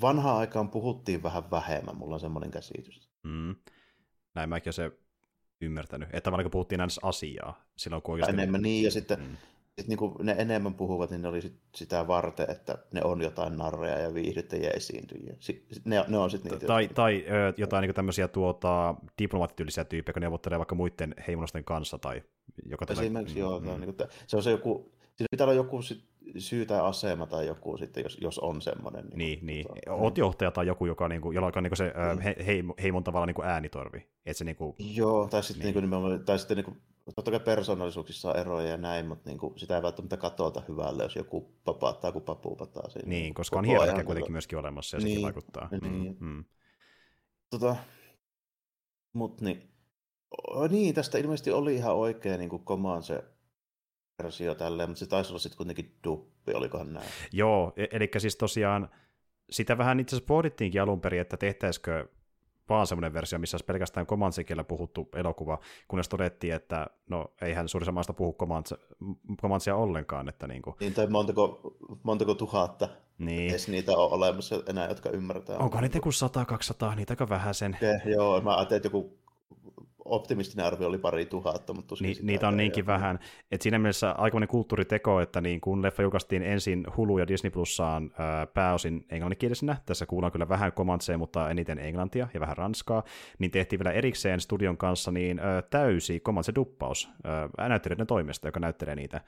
vanhaan aikaan puhuttiin vähän vähemmän, mulla on semmoinen käsitys. Mm. Näin mäkin se ymmärtänyt, että tavallaan puhuttiin näin asiaa silloin, kun oikeasti... Enemmän niin, ja sitten mm. sit niin kuin ne enemmän puhuvat, niin ne oli sit sitä varten, että ne on jotain narreja ja viihdyttäjiä esiintyjiä. Sit, ne, ne on sitten niitä. Tai, tai ö, jotain niin tämmöisiä tuota, diplomaattityylisiä tyyppejä, kun neuvottelee vaikka muiden heimonosten kanssa. Tai joka Esimerkiksi tulee... joo, mm. niin kuin, se on se joku Siinä pitää olla joku syy tai asema tai joku sitten, jos, jos on semmoinen. Niin, niin. niin. Tota, Oot johtaja tai joku, joka, niin kuin, jolla on niin se niin. he, heimon tavalla niin kuin äänitorvi. Et se, niin kuin, Joo, tai sitten, niin. Niin kuin, tai sitten niin kuin, totta kai persoonallisuuksissa on eroja ja näin, mutta niin kuin, sitä ei välttämättä katota hyvälle, jos joku papaattaa kuin papuupataa siinä. Niin, koska on hierarkia kuitenkin myöskin olemassa ja niin, sekin vaikuttaa. Niin. Mm, mm. Tota, mut niin, niin, tästä ilmeisesti oli ihan oikea niin komaan se versio tälleen, mutta se taisi olla sitten kuitenkin duppi, olikohan näin? Joo, e- eli siis tosiaan sitä vähän itse asiassa pohdittiinkin alun perin, että tehtäisikö vaan semmoinen versio, missä olisi pelkästään Comanche puhuttu elokuva, kunnes todettiin, että no eihän suurissa maasta puhu Comanchea ollenkaan. Että niin, kuin... niin tai montako, montako tuhatta niin. edes niitä on olemassa enää, jotka ymmärtää. Onko niitä kuin 100-200, niitä aika vähän sen. Okay, joo, mä ajattelin, että joku optimistinen arvio oli pari tuhatta, mutta Ni, niitä on niinkin ja... vähän. Et siinä mielessä aikamoinen kulttuuriteko, että niin kun leffa julkaistiin ensin Hulu ja Disney Plussaan ää, pääosin englanninkielisenä, tässä kuullaan kyllä vähän Comanchea, mutta eniten englantia ja vähän ranskaa, niin tehtiin vielä erikseen studion kanssa niin ää, täysi Comanche-duppaus ää, näyttelijöiden toimesta, joka näyttelee niitä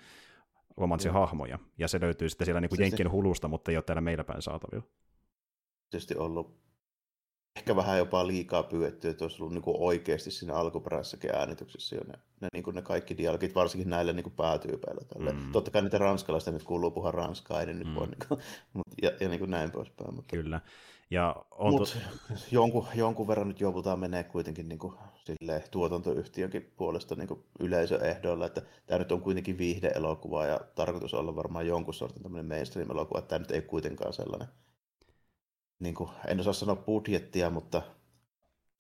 Comanche hahmoja. Ja se löytyy sitten siellä niin kuin Jenkin hulusta, mutta ei ole täällä meillä päin saatavilla. Tietysti ollut ehkä vähän jopa liikaa pyydetty, että olisi ollut niin kuin oikeasti siinä alkuperäisessäkin äänityksessä jo ne, ne, niin kuin ne kaikki dialogit, varsinkin näille niin kuin päätyypeillä. Tälle. Mm. Totta kai niitä ranskalaista nyt kuuluu puhua ranskaa, ne nyt mm. voi, niin kuin, ja, ja niin kuin näin poispäin. Mutta... Kyllä. Ja on Mut to... jonkun, jonkun verran nyt joudutaan menee kuitenkin niin kuin, silleen, tuotantoyhtiönkin puolesta niin kuin yleisöehdoilla, että tämä nyt on kuitenkin viihde-elokuva ja tarkoitus olla varmaan jonkun sortin tämmöinen mainstream-elokuva, että tämä nyt ei kuitenkaan sellainen niin kuin, en osaa sanoa budjettia, mutta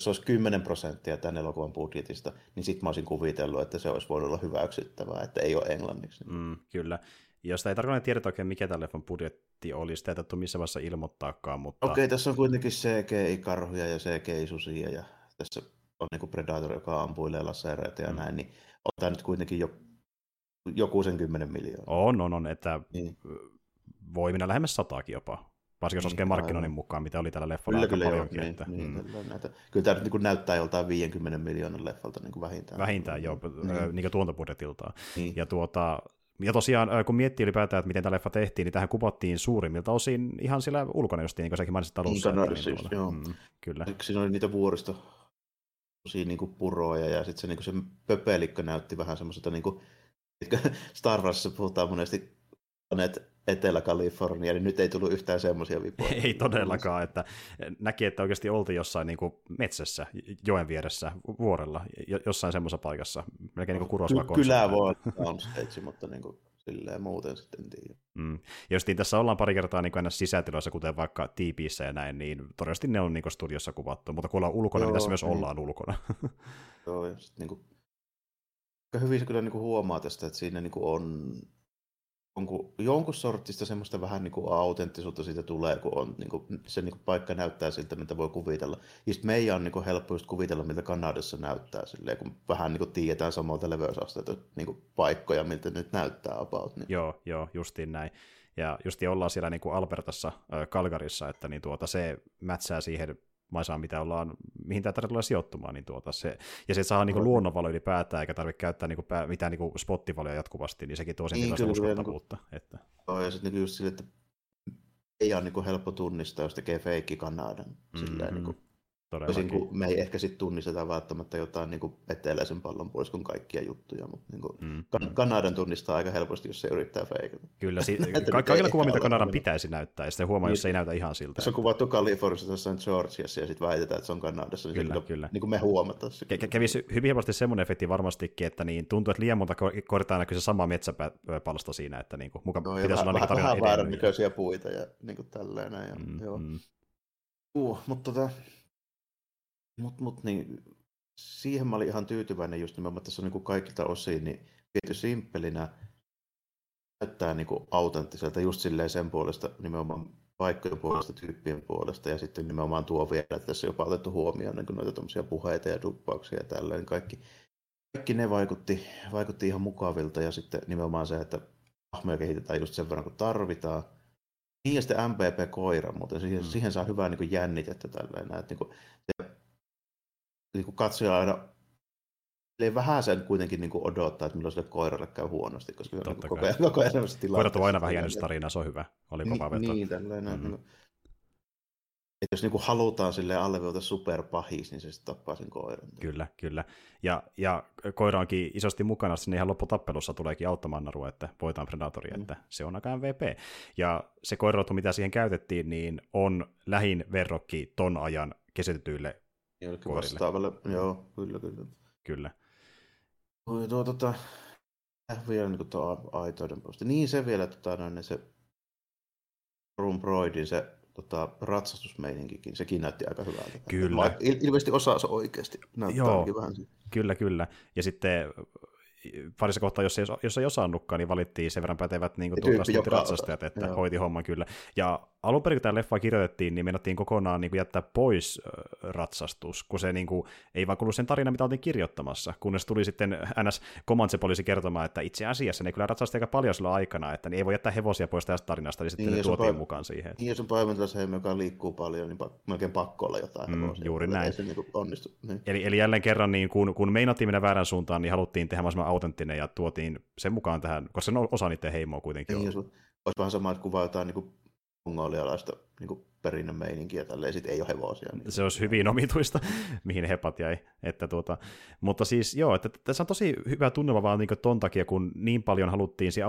jos olisi 10 prosenttia tämän elokuvan budjetista, niin sitten mä olisin kuvitellut, että se olisi voinut olla hyväksyttävää, että ei ole englanniksi. Mm, kyllä. Josta ei tarkalleen tiedetä oikein, mikä tämän leffan budjetti oli, sitä ei tarvittu missä vaiheessa ilmoittaakaan. Mutta... Okei, okay, tässä on kuitenkin CGI-karhuja ja CGI-susia ja tässä on niin Predator, joka ampuilee lasereita ja mm. näin, niin on tämä nyt kuitenkin jo joku sen 10 miljoonaa. On, on, on, että niin. voi mennä lähemmäs sataakin jopa. Varsinkin jos laskee niin, markkinoinnin mukaan, mitä oli tällä leffalla kyllä, aika kyllä, paljonkin. Joo, että, niin, mm. niin, näitä. Kyllä tämä niin näyttää joltain 50 miljoonan leffalta niin kuin vähintään. Vähintään joo, niin. niin tuontobudjetiltaan. Niin. Ja, tuota, ja tosiaan, kun miettii ylipäätään, että miten tämä leffa tehtiin, niin tähän kuvattiin suurimmilta osin ihan siellä ulkona justiin, niin kuin säkin mainitsit alussa. Niin, että, siis, joo. Mm, kyllä. Siinä oli niitä vuoristo niin kuin puroja ja sitten se, niin se pöpelikkö näytti vähän semmoiselta, niin kuin, Star Warsissa puhutaan monesti Etelä-Kalifornia, niin nyt ei tullut yhtään semmoisia vipoja. Ei todellakaan, että näki, että oikeasti oltiin jossain niin kuin metsässä, joen vieressä, vuorella, jossain semmoisessa paikassa, melkein niin kuin Kurosva Ky- Kyllä voi on stage, mutta niin kuin silleen muuten sitten en tiedä. Mm. Jostiin tässä ollaan pari kertaa niin kuin sisätiloissa, kuten vaikka TPissä ja näin, niin todennäköisesti ne on niin kuin studiossa kuvattu, mutta kun ollaan ulkona, Joo, niin tässä myös niin. ollaan ulkona. Joo, ja sitten niin kuin, hyvin se kyllä niin kuin huomaa tästä, että siinä niin kuin on jonkun, jonkun sortista semmoista vähän niin kuin autenttisuutta siitä tulee, kun on, niin kuin, se niin kuin paikka näyttää siltä, mitä voi kuvitella. Ja sitten meidän on niin kuin helppo just kuvitella, miltä Kanadassa näyttää, silleen, kun vähän niin kuin tiedetään samalta leveysasteita niin kuin paikkoja, miltä nyt näyttää about. Niin. Joo, joo, justiin näin. Ja justi ollaan siellä niin kuin Albertassa, äh, Kalgarissa, että niin tuota, se mätsää siihen maisemaan, mitä ollaan, mihin tämä tulee sijoittumaan, niin tuota se, ja se saa niinku luonnonvalo ylipäätään, eikä tarvitse käyttää niinku pää, mitään niinku spottivaloja jatkuvasti, niin sekin tuo sen niin, kyllä, uskottavuutta. Niin, että... Joo, ja sitten niinku just sille, että ei ole niinku helppo tunnistaa, jos tekee feikki Kanadan. Mm-hmm. Silleen, niinku, Tosin kun me ei ehkä sitten tunnisteta välttämättä jotain niin eteläisen pallon pois kuin kaikkia juttuja, mutta niin kuin mm, kan- mm. Kanadan tunnistaa aika helposti, jos se yrittää feikata. Kyllä, si- ka- kaikilla kuva, mitä Kanadan pitäisi näyttää, ja sitten huomaa, niin, jos se ei näytä ihan siltä. Se on kuvattu Kaliforniassa jossain Georgiassa, ja sitten väitetään, että se on Kanadassa, niin kyllä, se, kyllä. niin kuin me huomataan. Se, Kä- kävisi hyvin helposti semmoinen efekti varmastikin, että niin tuntuu, että liian monta kortaa näkyy se sama metsäpalsta siinä, että niin kuin, muka no, pitäisi olla vähän, vähän väärän näköisiä puita ja niin kuin tälleen. Ja, mm, joo. Mm. Uh, mutta tota, mutta mut, niin, siihen mä olin ihan tyytyväinen just nimenomaan, että se on niin kuin kaikilta osin niin viety simppelinä, näyttää niin kuin autenttiselta just silleen sen puolesta nimenomaan paikkojen puolesta, tyyppien puolesta ja sitten nimenomaan tuo vielä, että tässä on jopa otettu huomioon niin noita puheita ja duppauksia ja tällainen kaikki. Kaikki ne vaikutti, vaikutti ihan mukavilta ja sitten nimenomaan se, että hahmoja kehitetään just sen verran kun tarvitaan. Niin ja sitten MPP-koira, mutta siihen, mm. siihen saa hyvää niin jännitettä tällainen, että niin kuin, se niin kuin katsoja aina Eli vähän sen kuitenkin niin kuin odottaa, että milloin sille koiralle käy huonosti, koska se on niin koko ajan, koko ajan Koirat on aina vähän jännitystarinaa, se on hyvä. Oli niin, niin, tällainen. Mm-hmm. että jos niinku halutaan sille alleviivata superpahis, niin se sitten tappaa sen koiran. Kyllä, kyllä. Ja, ja koira onkin isosti mukana, sinne ihan lopputappelussa tuleekin auttamaan Naru, että voitaan Predatoria, mm. että se on aika MVP. Ja se koirautu, mitä siihen käytettiin, niin on lähin verrokki ton ajan kesetetyille Jollekin vastaavalle, joo, kyllä, kyllä. Kyllä. Oi, tuo, tota, äh, vielä niin tuo aitoiden posti. Niin se vielä, tota, noin, se Broidin se tota, ratsastusmeininkikin, sekin näytti aika hyvältä. Kyllä. Il- ilmeisesti osaa se oikeasti. Näyttää Joo, vähän kyllä, kyllä. Ja sitten parissa kohtaa, jos ei, jos ei osannutkaan, niin valittiin sen verran pätevät niin kuin, ratsastajat, että Joo. hoiti homman kyllä. Ja alun perin, kun tämä leffa kirjoitettiin, niin menettiin kokonaan niin kuin jättää pois ratsastus, kun se niin kuin, ei vaan kuulu sen tarina, mitä oltiin kirjoittamassa, kunnes tuli sitten NS Comanche-poliisi kertomaan, että itse asiassa ne kyllä ratsasti aika paljon silloin aikana, että niin ei voi jättää hevosia pois tästä tarinasta, niin sitten niin, ne tuotiin mukaan siihen. Niin, jos on päiväntäläisen joka liikkuu paljon, niin melkein pakko olla jotain mm, hevosia. Juuri näin. Se niin onnistu. Niin. Eli, eli jälleen kerran, niin kun, kun meinattiin mennä väärän suuntaan, niin haluttiin tehdä mahdollisimman autenttinen ja tuotiin sen mukaan tähän, koska se on osa niiden heimoa kuitenkin. Niin, olisi vähän sama, että kuvaa jotain niin mongolialaista niin perinnön meininkiä, tälleen sit ei ole hevosia. Niin. Se olisi hyvin omituista, mihin hepat jäi. Että tuota, mutta siis joo, että tässä on tosi hyvä tunnelma vaan niin ton takia, kun niin paljon haluttiin siihen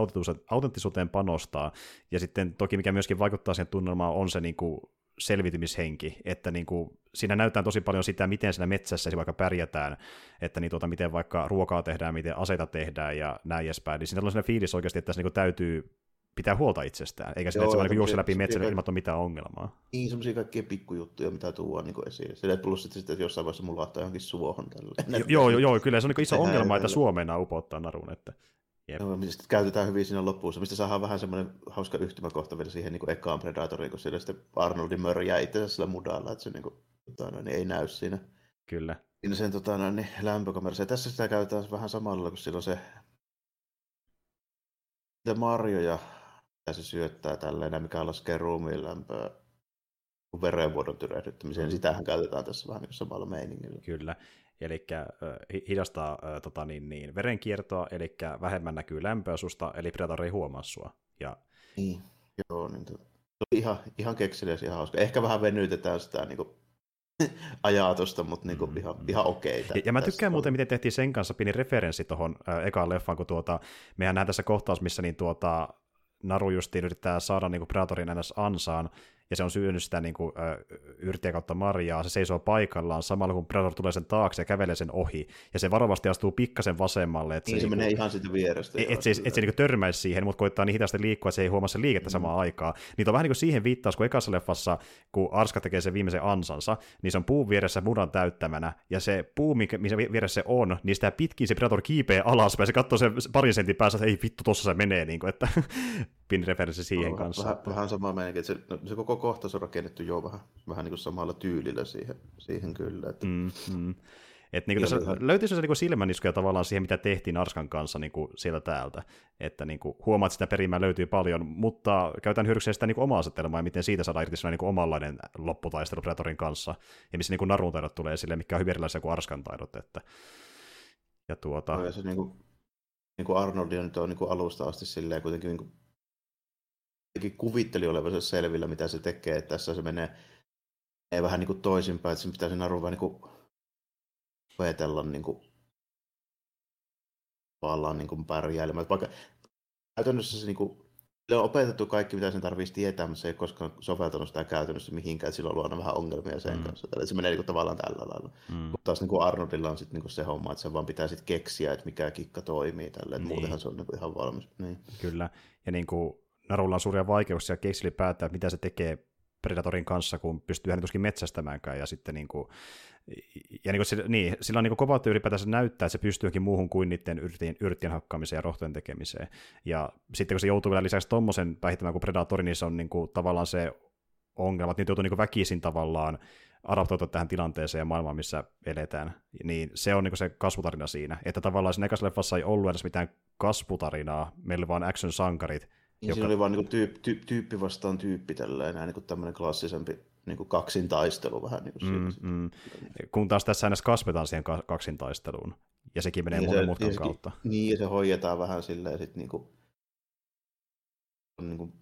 autenttisuuteen panostaa, ja sitten toki mikä myöskin vaikuttaa siihen tunnelmaan on se niin kuin selviytymishenki, että niin kuin, siinä näytetään tosi paljon sitä, miten siinä metsässä vaikka pärjätään, että niin tuota, miten vaikka ruokaa tehdään, miten aseita tehdään ja näin edespäin, niin siinä on sellainen fiilis oikeasti, että se niin täytyy pitää huolta itsestään, eikä sitä, että se vaan niin juokse läpi metsän ilman ole mitään ongelmaa. Niin, semmoisia kaikkia pikkujuttuja, mitä tuodaan niin esiin. Sillä plus sitten, että jossain vaiheessa mulla laittaa johonkin suohon tälleen. Joo, joo, joo, kyllä se on niin iso ongelma, että Suomeen upottaa narun. Että... Jep. Joo, sitten käytetään hyvin siinä lopussa, mistä saadaan vähän semmoinen hauska yhtymäkohta vielä siihen niin kuin ekaan Predatoriin, kun siellä sitten Arnoldin mörjää itse sillä mudalla, että se niin kuin, tota, no, niin ei näy siinä. Kyllä. Siinä sen tota, no, niin, lämpökamerassa. Ja tässä sitä käytetään vähän samalla, kun silloin se marjoja se syöttää tälleen, mikä laskee ruumiin lämpöä verenvuodon tyrehdyttämiseen. Mm. Sitähän käytetään tässä vähän niin samalla meiningillä. Kyllä, eli hidastaa äh, tota, niin, niin, verenkiertoa, eli vähemmän näkyy lämpöä susta, eli predatori ei huomaa sua. Ja... Niin, joo, niin to... ihan, ihan kekseliäs ihan hauska. Ehkä vähän venytetään sitä niin kuin, ajatusta, mutta niin kuin, mm, ihan, ihan okei. Okay, ja, ja mä tykkään muuten, miten tehtiin sen kanssa pieni referenssi tuohon äh, ekaan leffaan, kun tuota, mehän nähdään tässä kohtaus, missä niin tuota, Naru justiin yrittää saada niin kuin Predatorin ns. ansaan, ja se on syönyt sitä niin kuin, yrtiä kautta marjaa, se seisoo paikallaan samalla kun Predator tulee sen taakse ja kävelee sen ohi, ja se varovasti astuu pikkasen vasemmalle. Että niin se, se menee ihan siitä vierestä. Että et se, et se niin törmäisi siihen, mutta koittaa niin hitaasti liikkua, että se ei huomaa sen liikettä mm. samaan aikaan. Niin on vähän niin kuin siihen viittaus, kun ekassa leffassa, kun Arska tekee sen viimeisen ansansa, niin se on puun vieressä mudan täyttämänä, ja se puu, missä vieressä se on, niin sitä pitkin se Predator kiipee alaspäin, se katsoo sen parin sentin päässä, että ei vittu, tossa se menee, niin kuin, että pin referenssi siihen no, kanssa. Vähän, vähän sama meininki, että se, no, se koko kohtaus on rakennettu jo vähän, vähän niin kuin samalla tyylillä siihen, siihen kyllä. Että... Mm, mm. Et niin tässä löytyy se niin silmäniskuja tavallaan siihen, mitä tehtiin Arskan kanssa niin kuin sieltä täältä. Että niin kuin, huomaat, että sitä perimää löytyy paljon, mutta käytän hyödykseen sitä niin kuin omaa asetelmaa ja miten siitä saadaan irti sellainen niin omanlainen lopputaistelu Predatorin kanssa. Ja missä niin kuin narun taidot tulee esille, mikä on hyvin erilaisia kuin Arskan taidot. Että... Ja tuota... No, ja se niin kuin, niin kuin Arnoldi on nyt on niin kuin alusta asti silleen kuitenkin niin kuin kuvitteli olevansa selvillä, mitä se tekee. Että tässä se menee, menee vähän niin kuin toisinpäin, että sen pitäisi narun vähän niin kuin opetella niin kuin, tavallaan niin kuin pärjäilemään. Vaikka käytännössä se niin kuin, on opetettu kaikki, mitä sen tarvitsisi tietää, mutta se ei koskaan soveltanut sitä käytännössä mihinkään, sillä on luonut vähän ongelmia sen mm. kanssa. Eli se menee niin kuin, tavallaan tällä lailla. Mm. Mutta taas niin kuin Arnoldilla on sit, niin kuin se homma, että se vaan pitää sit keksiä, että mikä kikka toimii tälle, niin. muutenhan se on niin kuin, ihan valmis. Niin. Kyllä, ja niin kuin Narulla on suuria vaikeuksia keksili päättää, mitä se tekee Predatorin kanssa, kun pystyy hän tuskin metsästämäänkään, ja sitten niin kuin, ja niin kuin se, niin, sillä on niin kova ylipäätänsä näyttää, että se pystyy johonkin muuhun kuin niiden yrttien, yrttien hakkaamiseen ja rohtojen tekemiseen. Ja sitten kun se joutuu vielä lisäksi tuommoisen päihittämään kuin Predatori, niin se on niin kuin, tavallaan se ongelma, että niitä joutuu niin kuin väkisin tavallaan adaptoitua tähän tilanteeseen ja maailmaan, missä eletään. Niin se on niin se kasvutarina siinä. Että tavallaan siinä ekassa leffassa ei ollut edes mitään kasvutarinaa, meillä vaan action-sankarit, niin joka... Siinä oli vain niin tyyp, tyyp, tyyppi vastaan tyyppi tälleen, näin niin tämmöinen klassisempi niin kuin kaksintaistelu vähän. Niin kuin mm, mm. Kun taas tässä aina kasvetaan siihen kaksintaisteluun, ja sekin menee niin monen mutkan kautta. Niin, ja se hoidetaan vähän silleen, sit niin kuin, niin kuin,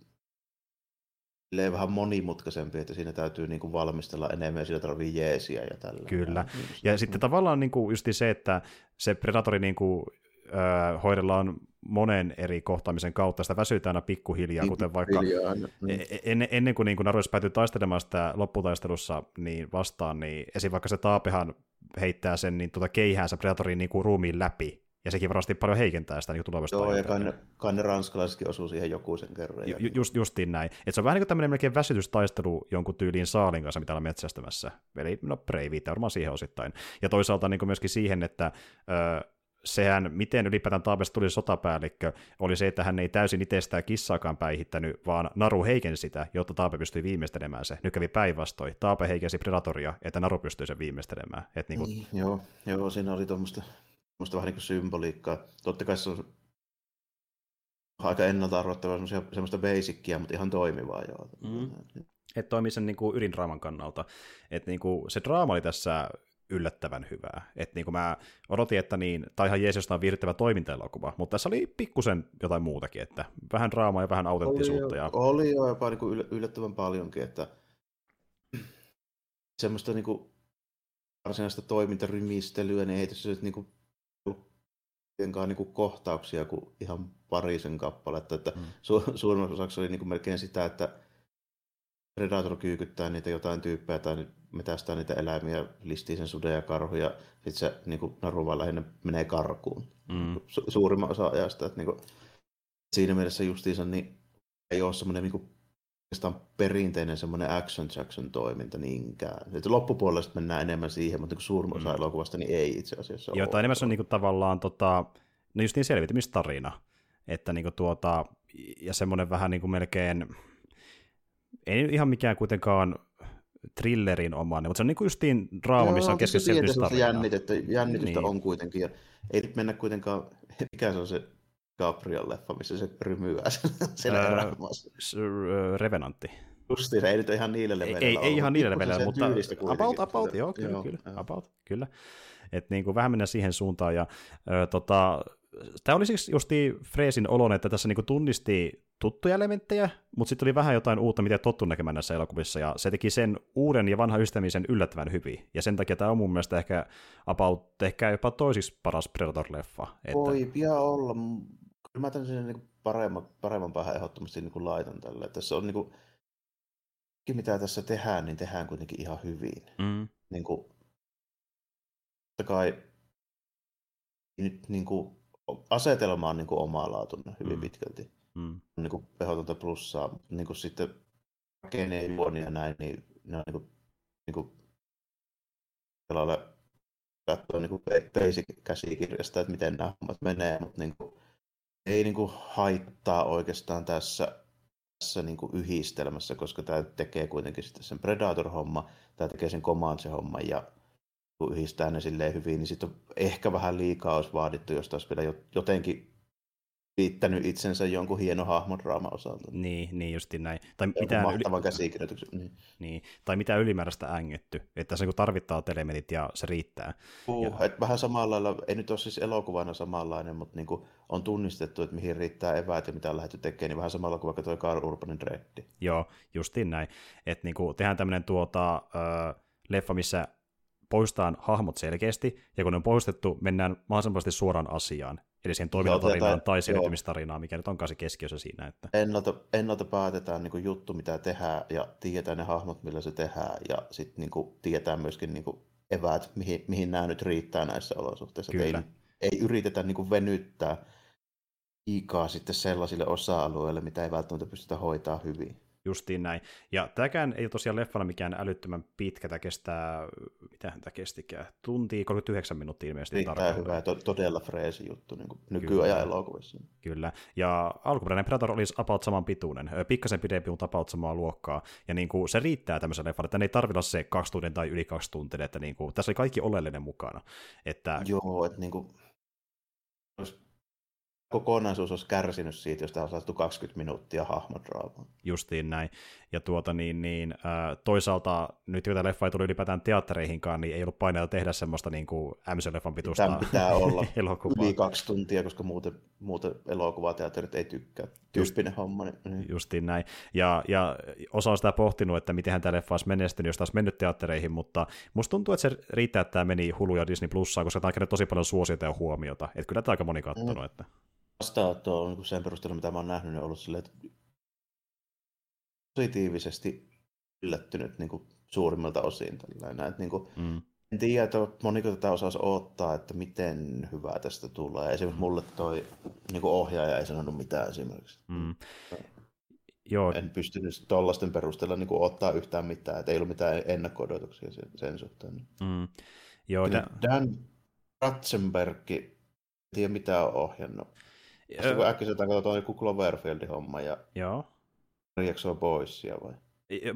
silleen vähän monimutkaisempi, että siinä täytyy niin kuin valmistella enemmän ja siinä tarvii jeesiä ja tällä. Kyllä. Ja, ja sitten tavallaan niin kuin just se, että se Predatori niin kuin, äh, hoidellaan monen eri kohtaamisen kautta, sitä väsytään aina pikkuhiljaa, kuten vaikka Hiljaa, niin. e- ennen, ennen kuin, niin kuin Naruis päätyy taistelemaan sitä lopputaistelussa niin vastaan, niin esim. vaikka se Taapehan heittää sen niin tuota keihäänsä Predatorin niin kuin ruumiin läpi, ja sekin varmasti paljon heikentää sitä niin tulevasta Joo, ja kai ne, kai ne ranskalaisetkin osuu siihen joku sen kerran. Ju, just, justiin näin. Et se on vähän niin kuin tämmöinen melkein väsytystaistelu jonkun tyyliin saalin kanssa, mitä ollaan metsästämässä. Eli no Prey viittaa varmaan siihen osittain. Ja toisaalta niin kuin myöskin siihen, että ö, sehän, miten ylipäätään Taapesta tuli sotapäällikkö, oli se, että hän ei täysin itsestään kissaakaan päihittänyt, vaan Naru heikensi sitä, jotta Taape pystyi viimeistelemään se. Nyt kävi päinvastoin. Taape heikensi Predatoria, että Naru pystyi sen viimeistelemään. Et niin kuin, Niin, joo, joo, siinä oli tuommoista, tuommoista vähän niin kuin symboliikkaa. Totta kai se on aika ennalta arvattavaa semmoista, semmoista basickia, mutta ihan toimivaa joo. Mm. että toimii sen niin kuin ydindraaman kannalta. Että niin kuin, se draama oli tässä yllättävän hyvää. Että niin kuin mä odotin, että niin, tai ihan jees jostain viihdyttävä toimintaelokuva, mutta tässä oli pikkusen jotain muutakin, että vähän draamaa ja vähän autenttisuutta. Oli, Ja... oli jo jopa niin kuin yllättävän paljonkin, että semmoista niin kuin varsinaista toimintarymistelyä, niin ei tässä nyt niin kuin kuitenkaan niin kuin kohtauksia kuin ihan parisen kappaletta, että Mm. su- suurimmaksi osaksi oli niin kuin melkein sitä, että Predator kyykyttää niitä jotain tyyppejä tai metästää niitä eläimiä, listii sen suden ja karhuja, sitten se niin kuin naru vaan lähinnä menee karkuun Mm. su- suurimman osa ajasta. Että niinku, siinä mielessä justiinsa niin ei ole semmoinen niinku, oikeastaan perinteinen semmoinen action jackson toiminta niinkään. Et loppupuolella sitten mennään enemmän siihen, mutta niin suurin osa Mm. elokuvasta niin ei itse asiassa Joo, ole. tai enemmän se on niinku tavallaan tota, no just niin selviytymistarina, että niinku tuota, ja semmoinen vähän niinku melkein, ei ihan mikään kuitenkaan thrillerin omainen, mutta se on niinku justiin draama, missä on kyllä se keskellä pientä selvitystarinaa. semmoista jännitettä, jännitystä Niin. on kuitenkin, ja ei nyt mennä kuitenkaan, mikä se on se Gabriel-leffa, missä se rymyää sen, sen Ää, erämaassa. S- ö, Revenantti. Justiin, ei nyt ihan niille Ei, leveleillä ei, ei ihan pikkusen leveleillä, mutta about, about, joo, kyllä, Joo, kyllä, joo. about, kyllä. Et niin kuin vähän mennä siihen suuntaan, ja ö, tota, tämä oli siis justi Freesin olon, että tässä niin tunnisti tuttuja elementtejä, mutta sitten oli vähän jotain uutta, mitä tottu näkemään näissä elokuvissa, ja se teki sen uuden ja vanhan ystämisen yllättävän hyvin, ja sen takia tämä on mun mielestä ehkä, about, ehkä jopa toisiksi paras Predator-leffa. Että, Voi pian olla. Kyllä mä tämän sinne niin paremman, paremman päähän ehdottomasti niin laitan tälle. Tässä on niin kuin, mitä tässä tehdään, niin tehdään kuitenkin ihan hyvin. mm, Niin kuin, totta kai nyt niin kuin, asetelma on niin kuin omalaatuinen hyvin Mm. pitkälti. mm, niin kuin pehotonta plussaa. Niin kuin sitten rakenne ja juoni ja näin, niin ne on niin kuin, niin kuin sellainen katsoa niin kuin basic käsikirjasta, että miten nämä hommat menee, mutta niin kuin, ei niin kuin haittaa oikeastaan tässä, tässä niin kuin yhdistelmässä, koska tämä tekee kuitenkin sitten sen Predator-homma, tämä tekee sen Comanche-homman ja kun yhdistää ne silleen hyvin, niin sitten ehkä vähän liikaa olisi vaadittu, jos taas vielä jo- jotenkin liittänyt itsensä jonkun hieno hahmodraama osalta. niin, niin justiin näin. Tai mitään, yli, mahtavan käsikirjoituksen. Niin. niin, tai mitään ylimääräistä ängetty, että se niin tarvittaa elementit ja se riittää. Uh, et vähän samalla lailla, ei nyt ole siis elokuvana samanlainen, mutta niin on tunnistettu, että mihin riittää eväät ja mitä on lähdetty tekemään, niin vähän samalla kuin vaikka tuo Carl Urbanin Dreddi. Joo, justiin näin. Että niinku tehdään tämmöinen tuota, ö, leffa, missä poistetaan hahmot selkeästi, ja kun ne on poistettu, mennään mahdollisimman suoraan asiaan. Eli siihen toimintatarinaan tai joo. selvitymistarinaan, mikä nyt onkaan se keskiössä siinä. Että... Ennalta, ennalta päätetään niin kuin juttu, mitä tehdään, ja tiedetään ne hahmot, millä se tehdään, ja sitten niin kuin, tiedetään myöskin niin kuin eväät, mihin, mihin nämä nyt riittää näissä olosuhteissa. Kyllä. Ei, ei yritetä niin kuin venyttää liikaa sitten sellaisille osa-alueille, mitä ei välttämättä pystytä hoitaa hyvin. Justiin näin. Ja tämäkään ei ole tosiaan leffana mikään älyttömän pitkä, tämä kestää, mitähän tämä kestikään, tuntia 39 minuuttia ilmeisesti. Riittää tarkalleen. hyvä ja to- todella freesi juttu niin kuin nykyajan Kyllä. elokuvissa. Kyllä, ja alkuperäinen Predator olisi about saman pituinen, pikkasen pidempi, mutta about samaa luokkaa, ja niin kuin, se riittää tämmöisen leffan, että ne ei tarvitse olla se kaksi tuntia tai yli kaksi tuntia, että niin kuin, tässä oli kaikki oleellinen mukana. Että, Joo, että niin kuin, kokonaisuus olisi kärsinyt siitä, jos tämä olisi saatu 20 minuuttia hahmodraamaa. Justiin näin. Ja tuota niin, niin äh, toisaalta nyt kun tämä leffa ei tullut ylipäätään teattereihinkaan, niin ei ollut paineita tehdä semmoista niin kuin MC-leffan pituista Tämän pitää olla elokuvaa. yli kaksi tuntia, koska muuten, muuten elokuvateatterit ei tykkää. Tyyppinen homma. Niin. Justiin näin. Ja, ja osa on sitä pohtinut, että miten tämä leffa olisi menestynyt, jos taas mennyt teattereihin, mutta musta tuntuu, että se riittää, että tämä meni Hulu ja Disney Plussaan, koska tämä on tosi paljon suosiota ja huomiota. Että kyllä tämä aika moni katsonut. Mm. Että... Vastaanotto on niin sen perusteella, mitä mä oon nähnyt, niin ollut silleen, että positiivisesti yllättynyt niin kuin suurimmalta osin. Tällainen. Että, niin kuin, mm. En tiedä, että moniko tätä osaisi odottaa, että miten hyvää tästä tulee. Esimerkiksi mulle toi niin kuin ohjaaja ei sanonut mitään esimerkiksi. Mm. Joo. En pystynyt tuollaisten perusteella niin kuin, ottaa yhtään mitään, että ei ollut mitään ennakko-odotuksia sen, sen suhteen. Mm. Joo, da- Dan Ratzenberg, en tiedä mitä on ohjannut. Sitten kun äkkiseltään katsotaan joku Cloverfieldin homma ja Joo. Reaksoo Boysia vai?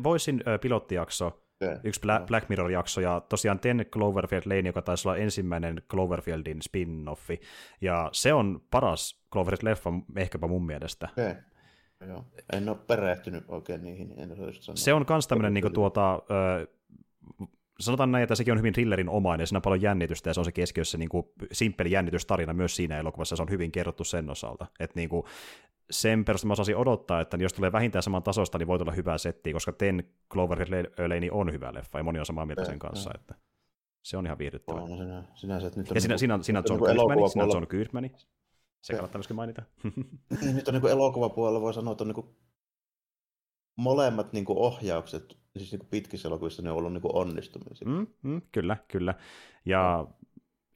Boysin pilottijakso, okay. yksi Bla- Black Mirror-jakso, ja tosiaan Ten Cloverfield Lane, joka taisi olla ensimmäinen Cloverfieldin spin-offi, ja se on paras Cloverfield-leffa ehkäpä mun mielestä. Okay. Joo. En ole perehtynyt oikein niihin. En se on myös tämmöinen niin tuota, sanotaan näin, että sekin on hyvin thrillerin omainen, siinä on paljon jännitystä ja se on se keskiössä niin kuin simppeli jännitystarina myös siinä elokuvassa, se on hyvin kerrottu sen osalta. Että niin kuin, sen perusteella mä osasin odottaa, että jos tulee vähintään saman tasosta, niin voi tulla hyvää settiä, koska Ten Cloverfield Lane on hyvä leffa, ja moni on samaa mieltä sen kanssa, että se on ihan viihdyttävä. On, sinä, sinänsä, että nyt on ja siinä, siinä, siinä John Goodmani, siinä John Goodmani, se kannattaa myöskin mainita. niin, nyt on niin elokuvapuolella voi sanoa, että on niin molemmat niin ohjaukset siis niin pitkissä elokuvissa ne on ollut niin onnistumisia. Mm, mm, kyllä, kyllä. Ja,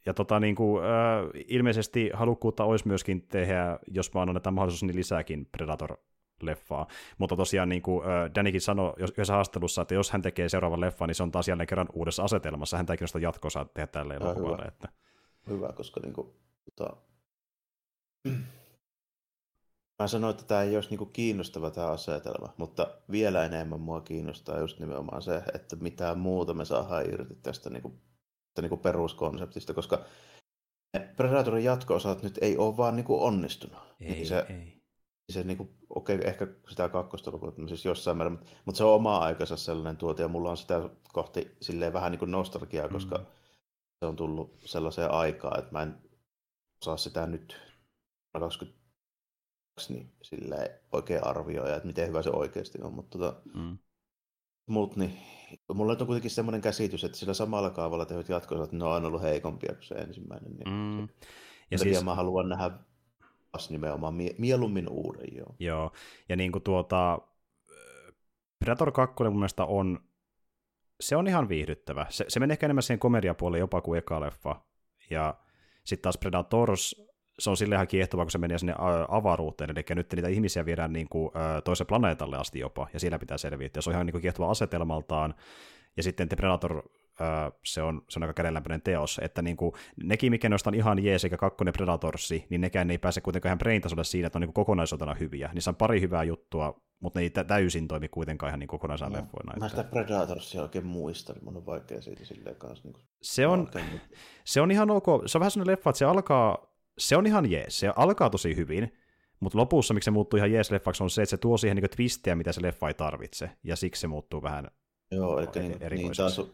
ja tota, niin kuin, äh, ilmeisesti halukkuutta olisi myöskin tehdä, jos vaan annetaan mahdollisuus, niin lisääkin Predator-leffaa. Mutta tosiaan niin kuin äh, Danikin sanoi yhdessä haastattelussa, että jos hän tekee seuraavan leffan, niin se on taas jälleen kerran uudessa asetelmassa. Hän ei kiinnosta jatkossa tehdä tälle elokuvalle. Hyvä. Että... hyvä, koska niin kuin, tota, Mä sanoin, että tämä ei olisi niinku kiinnostava tämä asetelma, mutta vielä enemmän mua kiinnostaa just nimenomaan se, että mitä muuta me saadaan irti tästä, niinku, niinku peruskonseptista, koska Predatorin jatko-osat nyt ei ole vaan niinku onnistunut. Ei, niin se, ei. Se niinku, okei, okay, ehkä sitä kakkosta lukuun, siis jossain määrin, mutta, mutta se on oma aikansa sellainen tuote, ja mulla on sitä kohti silleen vähän niin kuin nostalgiaa, koska mm. se on tullut sellaiseen aikaan, että mä en osaa sitä nyt 20 niin sille oikein arvioida, että miten hyvä se oikeasti on, mutta tota, mm. mut, niin, mulla on kuitenkin semmoinen käsitys, että sillä samalla kaavalla tehdyt jatkosat, ne on aina ollut heikompia kuin se ensimmäinen. Niin mm. Ja siis... mä haluan nähdä nimenomaan mie- mieluummin uuden. Joo. joo, ja niin kuin tuota, Predator 2 mun mielestä on, se on ihan viihdyttävä. Se, se menee ehkä enemmän siihen komediapuolelle jopa kuin eka leffa. Ja sitten taas Predators se on sille ihan kiehtovaa, kun se menee sinne avaruuteen, eli nyt niitä ihmisiä viedään niin kuin, toiselle planeetalle asti jopa, ja siellä pitää selvitä. Ja se on ihan niin kuin kiehtova asetelmaltaan, ja sitten The Predator, se on, se on aika kädenlämpöinen teos, että niin kuin, nekin, mikä noista on ihan jees, eikä kakkonen Predatorsi, niin nekään ei pääse kuitenkaan ihan brain siinä, että on niin kokonaisuutena hyviä. Niissä on pari hyvää juttua, mutta ne ei täysin toimi kuitenkaan ihan niin kokonaisena no, leffoina. Mä sitä Predatorsia oikein muista, niin mun on vaikea siitä silleen kanssa. Niin se, on, se on ihan ok, se on vähän sellainen leffa, että se alkaa se on ihan jees, se alkaa tosi hyvin, mutta lopussa, miksi se muuttuu ihan jees leffaksi, on se, että se tuo siihen niin twistejä, mitä se leffa ei tarvitse, ja siksi se muuttuu vähän Joo, eli niin, niin taas on,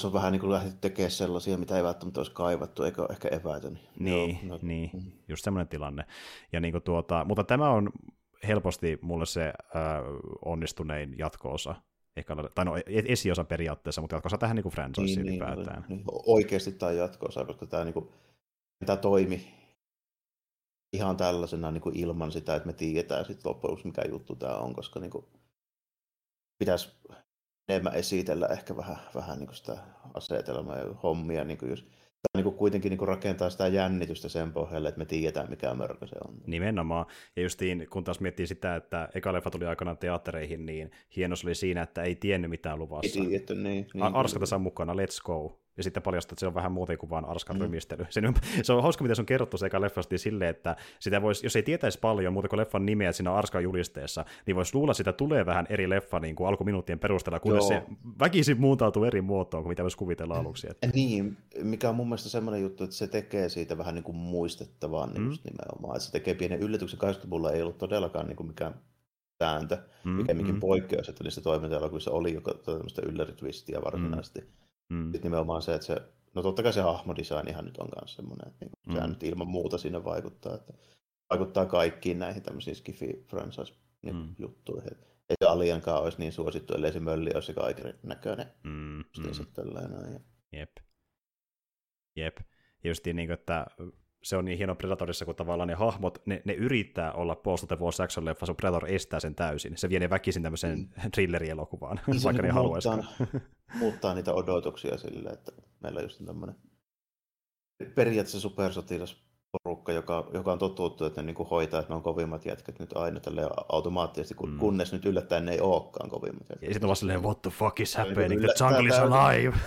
se on vähän niin kuin lähdetty tekemään sellaisia, mitä ei välttämättä olisi kaivattu, eikä ehkä eväitä. Niin, niin, joo, no, niin mm. just semmoinen tilanne. Ja niin kuin tuota, mutta tämä on helposti mulle se äh, onnistunein jatko-osa, ehkä, tai no e-, esiosa periaatteessa, mutta jatko-osa tähän niin kuin franchise niin, ylipäätään. Niin, niin, oikeasti tämä jatko-osa, koska tämä niin kuin, tämä toimi ihan tällaisena niin kuin ilman sitä, että me tiedetään sitten loppujen mikä juttu tämä on, koska niin kuin, pitäisi enemmän esitellä ehkä vähän, vähän niin kuin sitä asetelmaa ja hommia, niin kuin just, niin kuin kuitenkin niin rakentaa sitä jännitystä sen pohjalle, että me tiedetään, mikä mörkö se on. Nimenomaan. Ja justiin, kun taas miettii sitä, että eka leffa tuli aikanaan teattereihin, niin hienous oli siinä, että ei tiennyt mitään luvassa. Ei tiedetty, niin. niin Arska tässä mukana, let's go ja sitten paljastaa, että se on vähän muuten kuin vaan arskan mm. rymistely. Se, se on hauska, miten se on kerrottu se eka leffasti silleen, että sitä vois, jos ei tietäisi paljon muuta kuin leffan nimeä, siinä arskan julisteessa, niin voisi luulla, että sitä tulee vähän eri leffa niin kuin alkuminuuttien perusteella, kunnes se väkisin muuntautuu eri muotoon kuin mitä voisi kuvitella aluksi. Että. Niin, mikä on mun mielestä semmoinen juttu, että se tekee siitä vähän niin kuin muistettavaa niin mm. nimenomaan. Että se tekee pienen yllätyksen. 80-luvulla ei ollut todellakaan niin kuin mikään sääntö, mm, pikemminkin mm. poikkeus, että niissä toimintaelokuvissa oli joka tämmöistä ylläritwistiä varsinaisesti. Mm. Mm. Sitten nimenomaan se, että se, no totta kai se hahmodesignihan nyt on myös semmoinen, että niin, mm. sehän nyt ilman muuta siinä vaikuttaa, että vaikuttaa kaikkiin näihin tämmöisiin skifi franchise mm. juttuihin. Ei se Alienkaan olisi niin suosittu, ellei se mölli olisi se kaiken näköinen. Mm, mm. Jep. Jep. Ja just niin, että se on niin hieno Predatorissa, kun tavallaan ne hahmot, ne, ne yrittää olla post the Wall action leffa, sun Predator estää sen täysin. Se vie ne väkisin tämmöiseen mm. thrillerielokuvaan, niin vaikka ne haluaisikaan. Muuttaa, muuttaa niitä odotuksia sille, että meillä on just tämmöinen periaatteessa supersotilas porukka, joka, joka on totuttu, että ne niin kuin hoitaa, että ne on kovimmat jätkät nyt aina tälle automaattisesti, kun, mm. kunnes nyt yllättäen ne ei olekaan kovimmat jätkät. Ja sitten on vaan silleen, what the fuck is happening, the jungle is alive.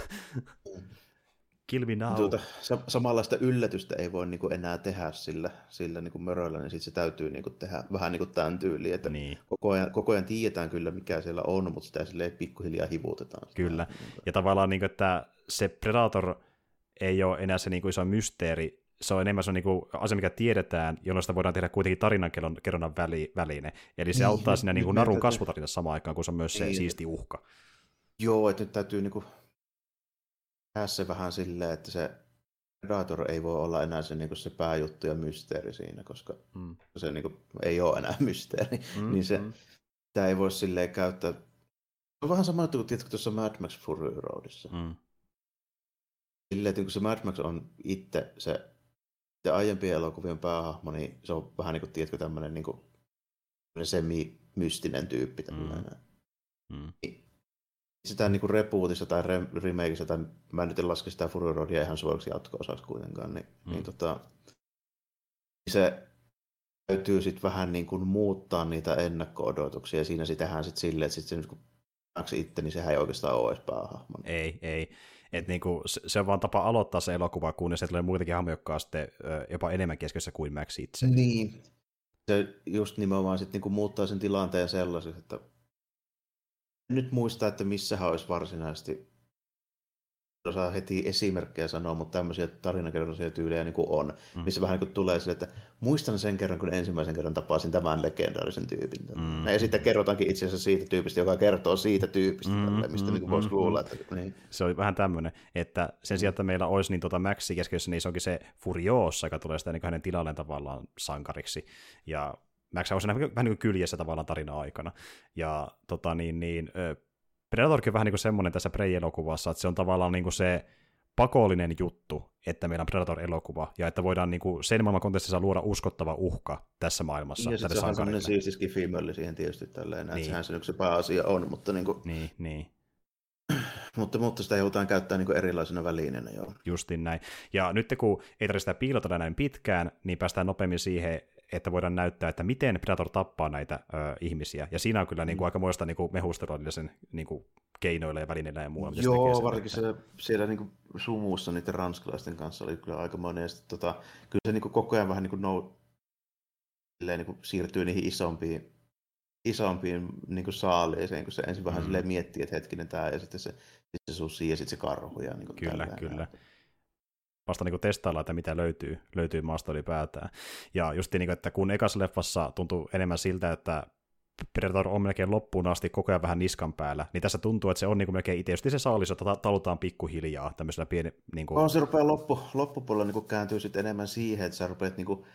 Now. Tuota, samanlaista yllätystä ei voi niin kuin enää tehdä sillä, sillä niin kuin möröllä, niin sitten se täytyy niin kuin tehdä vähän niin kuin tämän tyyliin, että niin. koko, ajan, koko ajan tiedetään kyllä, mikä siellä on, mutta sitä silleen pikkuhiljaa hivutetaan. Kyllä, ja tavallaan, niin kuin, että se Predator ei ole enää se niin kuin iso mysteeri, se on enemmän se on niin kuin asia, mikä tiedetään, jolloin sitä voidaan tehdä kuitenkin tarinankerronnan väli, väline. Eli se niin, auttaa siinä niin kuin narun kasvutarinassa samaan aikaan, kun se on myös se niin. siisti uhka. Joo, että nyt täytyy niin kuin tehdä se vähän silleen, että se Predator ei voi olla enää se, niin kuin se pääjuttu ja mysteeri siinä, koska mm. se niin kuin, ei ole enää mysteeri. Mm, niin se, mm. tämä ei voi silleen käyttää. On vähän sama kuin tiedätkö, tuossa Mad Max Fury Roadissa. Mm. Silleen, että kun se Mad Max on itse se, se aiempien elokuvien päähahmo, niin se on vähän niin kuin, tiedätkö, tämmöinen niin kuin, semi-mystinen tyyppi. Tämmöinen. Mm. Mm. Sitä niin rebootissa tai remakeissa, tai mä nyt en laske sitä Fury Roadia ihan suoraksi jatko-osaksi kuitenkaan, niin, mm. niin tota, se täytyy sitten vähän niin kuin muuttaa niitä ennakko-odotuksia, ja siinä sitähän sitten silleen, että sitten kun itse, niin sehän ei oikeastaan ole edes päähahmo. Ei, ei. Et niinku, se, se on vaan tapa aloittaa se elokuva, kunnes se tulee muitakin hahmoja, jotka on sitten jopa enemmän keskiössä kuin Max itse. Niin. Se just nimenomaan sitten niinku muuttaa sen tilanteen sellaiseksi, että nyt muista, että missä olisi varsinaisesti osaa heti esimerkkejä sanoa, mutta tämmöisiä tarinakerronnaisia tyylejä niin kuin on, mm. missä vähän niin kuin tulee sille, että muistan sen kerran, kun ensimmäisen kerran tapasin tämän legendaarisen tyypin. Mm. Ja sitten kerrotaankin itse asiassa siitä tyypistä, joka kertoo siitä tyypistä, mm, tälle, mistä mm, niin kuin voisi mm, luulla. Että, niin. Se oli vähän tämmöinen, että sen sijaan, että meillä olisi niin tuota Maxi keskiössä, niin se onkin se Furiosa, joka tulee sitä niin hänen tilalleen tavallaan sankariksi. Ja Max on vähän niin kuin kyljessä tavallaan tarina aikana. Ja tota, niin, niin, Predatorkin on vähän niin kuin semmoinen tässä Prey-elokuvassa, että se on tavallaan niin kuin se pakollinen juttu, että meillä on Predator-elokuva, ja että voidaan niin kuin sen maailman kontekstissa luoda uskottava uhka tässä maailmassa. Ja sitten se on sellainen siistiski siihen tietysti tälleen, niin. että sehän se, se pääasia on, mutta niin kuin... Niin, niin. Mutta, mutta sitä joudutaan käyttää niin erilaisena välineenä, joo. Justin näin. Ja nyt kun ei tarvitse sitä piilotella näin pitkään, niin päästään nopeammin siihen, että voidaan näyttää, että miten Predator tappaa näitä ö, ihmisiä. Ja siinä on kyllä niin kuin, mm. aika muista niin mehustelua sen niin kuin, keinoilla ja välineillä ja muulla. Joo, varsinkin se, siellä niin kuin, sumussa niiden ranskalaisten kanssa oli kyllä aika monia. Sitten, tota, kyllä se niin kuin, koko ajan vähän niin kuin, nou, niin kuin, siirtyy niihin isompiin, isompiin niin kuin saaliiseen, kun se ensin vähän mm. miettii, että hetkinen tämä, ja sitten se, sitten se susi ja sitten se karhu. Ja, niin kuin, kyllä, tällä, kyllä. Näin vasta niin testailla, että mitä löytyy, löytyy maasta ylipäätään. Ja just niin kuin, että kun ekassa leffassa tuntuu enemmän siltä, että Predator on melkein loppuun asti koko ajan vähän niskan päällä, niin tässä tuntuu, että se on niin kuin melkein itse se saalis, jota talutaan pikkuhiljaa tämmöisellä pieni... Niin kuin... On, se rupeaa loppu, loppupuolella niin kuin kääntyy sitten enemmän siihen, että sä rupeat niin kuin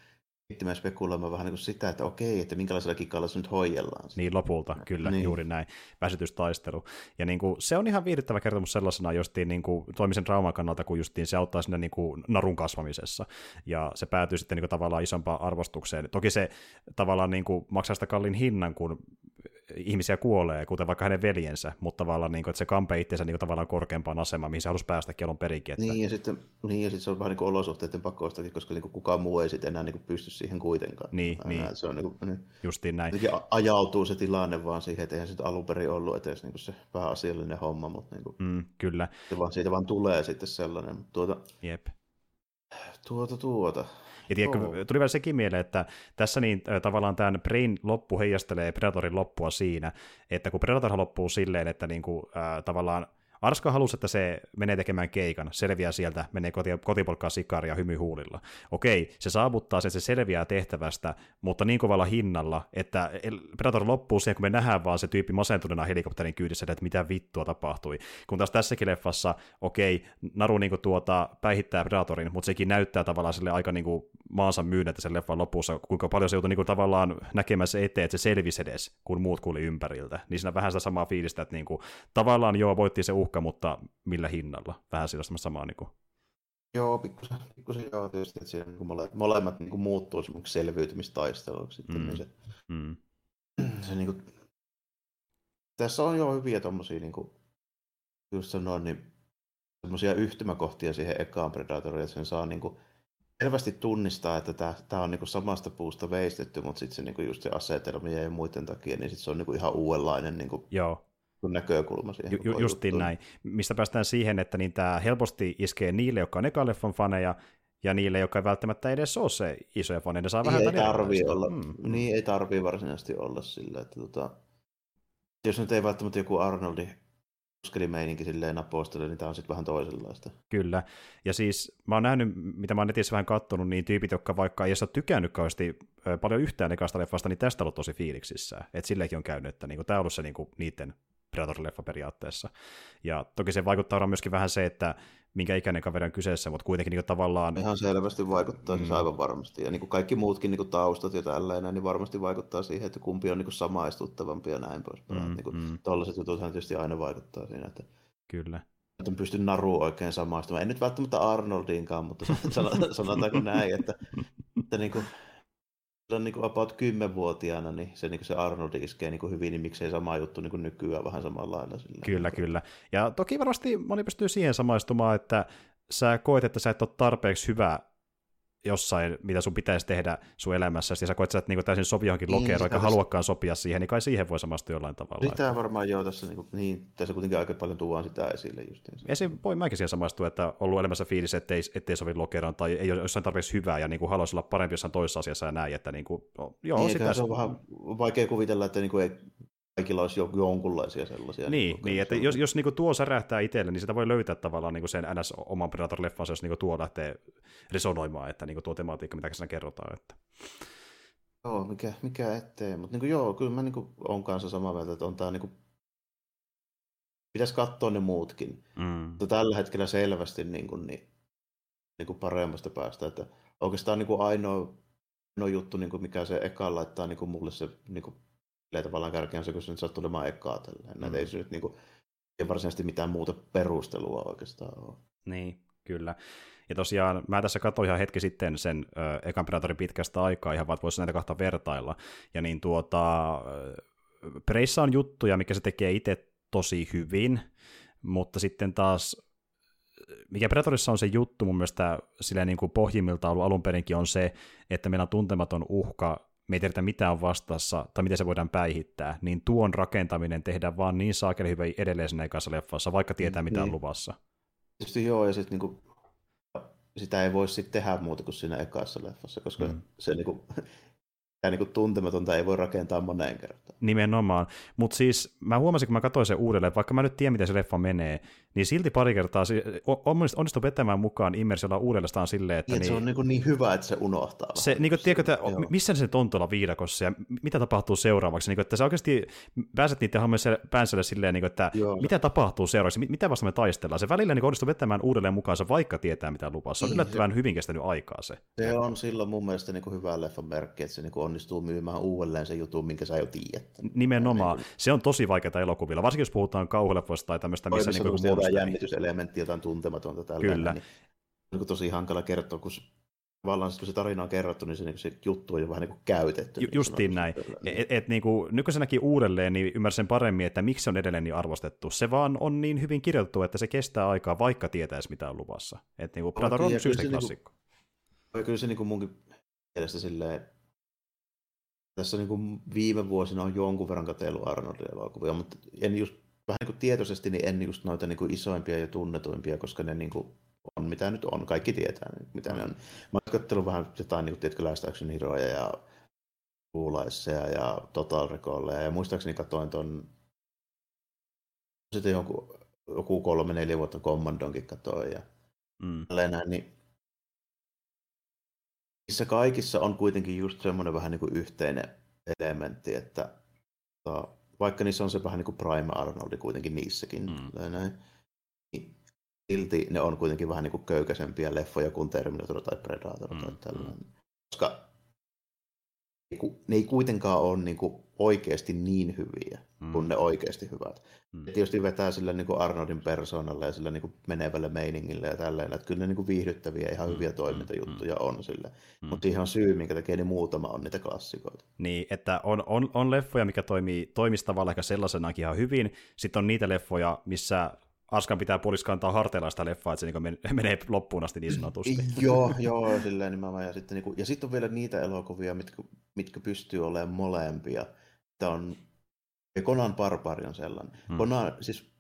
miettimään spekuloimaan vähän niin kuin sitä, että okei, että minkälaisella kikalla se nyt hoidellaan. Niin lopulta, kyllä, niin. juuri näin, väsytystaistelu. Ja niin kuin, se on ihan viihdyttävä kertomus sellaisena justiin niin kuin, toimisen trauman kannalta, kun justiin se auttaa sinne niin kuin, narun kasvamisessa. Ja se päätyy sitten niin kuin, tavallaan isompaan arvostukseen. Toki se tavallaan niin kuin, maksaa sitä kallin hinnan, kun ihmisiä kuolee, kuten vaikka hänen veljensä, mutta tavallaan niin kuin, että se kampe itsensä niin kuin, tavallaan korkeampaan asemaan, mihin se halusi päästäkin alun perinkin. Että... Niin, ja sitten, niin, ja sitten se on vähän niin kuin olosuhteiden pakostakin, koska niin kuin kukaan muu ei sitten enää niin kuin pysty siihen kuitenkaan. Niin, Aina, niin. Se on niin kuin, niin, Justiin näin. ajautuu se tilanne vaan siihen, että eihän se alun perin ollut edes niin kuin se pääasiallinen homma, mutta niin kuin, mm, kyllä. Vaan, siitä vaan tulee sitten sellainen. Mutta tuota, Jep. Tuota, tuota. Ja tiedätkö, oh. tuli vielä sekin mieleen, että tässä niin tavallaan tämän Brain loppu heijastelee Predatorin loppua siinä, että kun Predator loppuu silleen, että niin kuin, äh, tavallaan Arska halusi, että se menee tekemään keikan, selviää sieltä, menee koti, kotipolkkaa sikaria hymy huulilla. Okei, se saavuttaa sen, se selviää tehtävästä, mutta niin kovalla hinnalla, että Predator loppuu siihen, kun me nähdään vaan se tyyppi masentuneena helikopterin kyydissä, että mitä vittua tapahtui. Kun taas tässäkin leffassa, okei, Naru niin kuin tuota, päihittää Predatorin, mutta sekin näyttää tavallaan sille aika niin kuin maansa myynnettä sen leffan lopussa, kuinka paljon se joutui niin kuin tavallaan näkemään se eteen, että se selvisi edes, kun muut kuuli ympäriltä. Niin siinä vähän sitä samaa fiilistä, että niin kuin, tavallaan joo, voitti se uhka, mutta millä hinnalla? Vähän sillä samaa niin kuin... Joo, pikkusen, pikkusen joo tietysti, että siinä niin mole, molemmat niin kuin muuttuu semmoiksi selviytymistaisteluksi sitten, mm. niin se, mm. se niin kuin, tässä on jo hyviä tommosia niin kuin, just sanoin, niin semmoisia yhtymäkohtia siihen ekaan Predatoriin, että sen saa niin kuin, selvästi tunnistaa, että tämä, tämä on niin kuin samasta puusta veistetty, mutta sitten se niin kuin just se asetelmien ja muiden takia, niin sit se on niin kuin ihan uudenlainen niin kuin, Joo näkökulma siihen. Ju, justiin näin. Mistä päästään siihen, että niin tämä helposti iskee niille, jotka on ekan leffan faneja, ja niille, jotka ei välttämättä edes ole se isoja faneja, ne saa niin vähän ei tarvii olla, mm. Niin ei tarvii varsinaisesti olla sillä, että tota, jos nyt ei välttämättä joku Arnoldi uskelimeininki silleen napostele, niin tämä on sitten vähän toisenlaista. Kyllä, ja siis mä oon nähnyt, mitä mä oon netissä vähän kattonut, niin tyypit, jotka vaikka ei ole tykännyt kauheasti paljon yhtään ekasta leffasta, niin tästä on ollut tosi fiiliksissä. Että sillekin on käynyt, että niinku, tämä on ollut se niinku, niiden Predator-leffa periaatteessa. Ja toki se vaikuttaa myöskin vähän se, että minkä ikäinen kaveri on kyseessä, mutta kuitenkin niin tavallaan... Ihan selvästi vaikuttaa siis mm. aivan varmasti. Ja niin kuin kaikki muutkin niin kuin taustat ja tällainen, niin varmasti vaikuttaa siihen, että kumpi on niin kuin samaistuttavampi ja näin poispäin. Mm, niin mm. Tuollaiset jututhan tietysti aina vaikuttaa siinä, että... Kyllä. Että pysty naru oikein samaistumaan. En nyt välttämättä Arnoldinkaan, mutta sanotaanko näin, että, että niin kuin, on niin kuin about 10-vuotiaana, niin se, niin se Arnold iskee niin kuin hyvin, niin miksei sama juttu niin kuin nykyään vähän samalla lailla. Sillä. Kyllä, kyllä. Ja toki varmasti moni pystyy siihen samaistumaan, että sä koet, että sä et ole tarpeeksi hyvä jossain, mitä sun pitäisi tehdä sun elämässä, ja sä koet, että sä et niin täysin sopi johonkin niin, lokeroon, eikä haluakaan sopia siihen, niin kai siihen voi samastua jollain tavalla. Sitä että... varmaan joo, tässä, niin, kuin, niin, tässä kuitenkin aika paljon tuodaan sitä esille justiin. se voi mäkin siihen samastua, että on ollut elämässä fiilis, ettei, ettei sovi lokeroon, tai ei ole jossain tarpeeksi hyvää, ja niin kuin haluaisi olla parempi jossain toisessa asiassa ja näin, että niin kuin, no, joo, niin, sitä... se on vähän vaikea kuvitella, että niin kuin ei kaikilla olisi jonkunlaisia sellaisia. Niin, niin, niin että jos, jos niin tuo särähtää itselle, niin sitä voi löytää tavallaan niin sen NS oman Predator-leffansa, jos niin tuo lähtee resonoimaan, että niin tuo tematiikka, mitä siinä kerrotaan. Että... Joo, mikä, mikä ettei, mutta niin kuin, joo, kyllä mä niin kuin, on kanssa samaa mieltä, että on tämä niin kuin, pitäisi katsoa ne muutkin. Mm. Mutta tällä hetkellä selvästi niin kuin, niin, niin kuin paremmasta päästä, että oikeastaan niin kuin ainoa, ainoa juttu, niin kuin mikä se eka laittaa niin kuin mulle se niin kuin tavallaan kärkeen se, kun se nyt sattuu olemaan ekaa tälleen. Mm. ei se nyt niin kuin, ei varsinaisesti mitään muuta perustelua oikeastaan ole. Niin, kyllä. Ja tosiaan mä tässä katsoin ihan hetki sitten sen ö, ekan Predatorin pitkästä aikaa, ihan vaan voisi näitä kahta vertailla. Ja niin tuota, Preissa on juttuja, mikä se tekee itse tosi hyvin, mutta sitten taas mikä Predatorissa on se juttu mun mielestä silleen niin kuin pohjimmilta ollut alun perinkin on se, että meillä on tuntematon uhka, me ei tiedetä mitä on vastassa tai miten se voidaan päihittää, niin tuon rakentaminen tehdään vaan niin saakeli hyvin edelleen siinä ekassa leffassa, vaikka tietää mitä niin. on luvassa. Tietysti joo, ja sitten niinku, sitä ei voi sitten tehdä muuta kuin siinä ekassa leffassa, koska mm. se niinku, ja niin tuntematonta ei voi rakentaa moneen kertaan. Nimenomaan. Mutta siis mä huomasin, kun mä katsoin sen uudelleen, vaikka mä nyt tiedän, miten se leffa menee, niin silti pari kertaa onnistui vetämään mukaan immersiolla uudelleen silleen, että... Niin, niin, se on niin, niin hyvä, että se unohtaa. Se, niin kuin, tiedätkö, että missä se tontolla viidakossa ja mitä tapahtuu seuraavaksi? Niin kuin, että sä oikeasti pääset niiden hammojen päänselle silleen, niin kuin, että Joo. mitä tapahtuu seuraavaksi, mitä vasta me taistellaan. Se välillä niin onnistuu vetämään uudelleen mukaansa, vaikka tietää mitä lupaa. Se on niin, yllättävän se... hyvin kestänyt aikaa se. Se on silloin mun mielestä niin kuin hyvä leffan merkki, että se niin kuin onnistuu myymään uudelleen se jutun, minkä sä jo tiedät. Nimenomaan. Niin. Se on tosi vaikeaa elokuvilla, varsinkin jos puhutaan kauhuleffoista tai tämmöistä, missä niin kuin jotain jännityselementtiä, jotain tuntematonta tällainen. Kyllä. Niin, niin tosi hankala kertoa, kun tavallaan kun se tarina on kerrottu, niin se, niin se juttu on jo vähän niin kuin käytetty. Ju- niin justiin näin. Et, et, niin kuin, nykyisenäkin uudelleen niin ymmärsen paremmin, että miksi se on edelleen niin arvostettu. Se vaan on niin hyvin kirjoitettu, että se kestää aikaa, vaikka tietäisi mitä on luvassa. Et, niin kuin, Predator on yksi klassikko. Niin kyllä se niin kuin munkin mielestä silleen, tässä niin kuin viime vuosina on jonkun verran katsellut Arnoldin elokuvia, mutta en just, vähän niin kuin tietoisesti niin en just noita niin kuin isoimpia ja tunnetuimpia, koska ne niin kuin on mitä nyt on, kaikki tietää mitä ne on. Mä oon katsellut vähän jotain, niin kuin, tiedätkö, Last Action Heroja ja Kuulaisseja ja Total Recallia ja muistaakseni katsoin ton sitten jonkun joku kolme, neljä vuotta Commandonkin katoin ja mm. näin, niin niissä kaikissa on kuitenkin just semmoinen vähän niin kuin yhteinen elementti, että to, vaikka niissä on se vähän niin kuin Prime Arnoldi kuitenkin niissäkin, mm. näin, niin silti ne on kuitenkin vähän niin kuin köykäisempiä leffoja kuin Terminator tai Predator mm. tai tällainen. Koska ne ei kuitenkaan ole niin kuin oikeasti niin hyviä mm. kuin ne oikeasti hyvät. Mm. Ja tietysti vetää sillä niin kuin Arnoldin persoonalla ja sillä niin kuin menevällä meiningillä ja tälleen, että kyllä ne niin kuin viihdyttäviä ihan mm. hyviä toimintajuttuja mm. on sillä. Mm. Mutta on syy, minkä takia ne muutama on niitä klassikoita. Niin, että on, on, on leffoja, mikä toimii toimistavalla ehkä sellaisenakin ihan hyvin. Sitten on niitä leffoja, missä Arskan pitää puoliski kantaa harteilla sitä leffaa, että se niin menee loppuun asti niin sanotusti. joo, joo, silleen nimenomaan. Ja sitten, niin kuin, ja sitten on vielä niitä elokuvia, mitkä, mitkä pystyy olemaan molempia. Tämä on, ja Conan Barbari on sellainen. Hmm. Conan, siis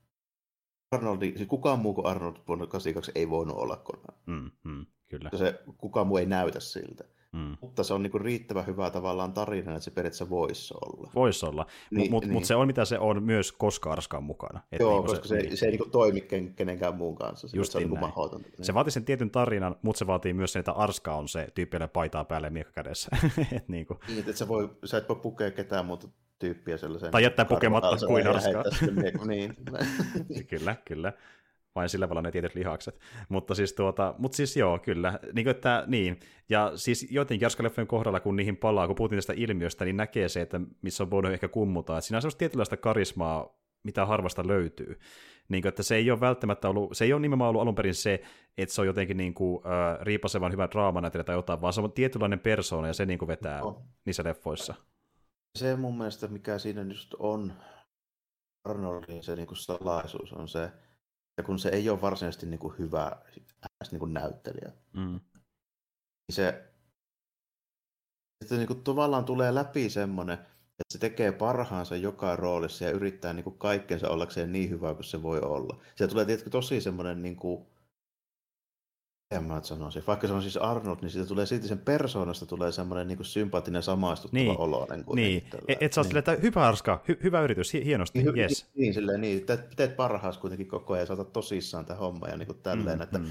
Arnoldi, siis kukaan muu kuin Arnold vuonna 82 ei voinut olla Conan. Hmm, hmm, kyllä. Se, kukaan muu ei näytä siltä. Mm. Mutta se on niin riittävän hyvä tavallaan tarina, että se periaatteessa voisi olla. Voisi olla, niin, mutta niin. mut se on mitä se on myös koska Arskan mukana. Että Joo, niin koska se, se, niin. se ei niin toimi kenenkään muun kanssa. Se, Just se, on niin mahdotonta. Se vaatii sen tietyn tarinan, mutta se vaatii myös sen, että Arska on se tyyppi, paitaa päälle ja miekka kädessä. et niin, kuin. niin, että sä, voi, sä et voi pukea ketään muuta tyyppiä sellaisen. Tai jättää pukematta kuin Arskaa. niin. kyllä, kyllä vain sillä tavalla ne tietyt lihakset. Mutta siis, tuota, mutta siis joo, kyllä. Niin, kuin, että, niin. Ja siis jotenkin Jarskaleffojen kohdalla, kun niihin palaa, kun puhuttiin tästä ilmiöstä, niin näkee se, että missä on voinut ehkä kummuta. Että siinä on sellaista tietynlaista karismaa, mitä harvasta löytyy. Niin kuin, että se ei ole välttämättä ollut, se ei ole nimenomaan ollut alun perin se, että se on jotenkin niin kuin, äh, riipasevan hyvä draamanäytelijä tai jotain, vaan se on tietynlainen persoona ja se niin kuin vetää no. niissä leffoissa. Se mun mielestä, mikä siinä just on Arnoldin se niin kuin salaisuus, on se, ja kun se ei ole varsinaisesti niin kuin hyvä niin kuin näyttelijä, mm. niin se että niin kuin tavallaan tulee läpi semmoinen, että se tekee parhaansa joka roolissa ja yrittää niin kuin kaikkensa ollakseen niin hyvä kuin se voi olla. Se tulee tietysti tosi semmoinen niin kuin, en mä sanoisin. Vaikka se on siis Arnold, niin siitä tulee silti sen persoonasta tulee semmoinen niin sympaattinen samaistuttava niin. oloinen. Niin, et, et sä niin. että hyvä Arska, hy, hyvä yritys, hienosti, niin, yes. Niin, niin, silleen, niin. Teet, teet parhaas kuitenkin koko ajan ja saatat tosissaan tämä homma ja niin kuin tälleen, mm, että mm.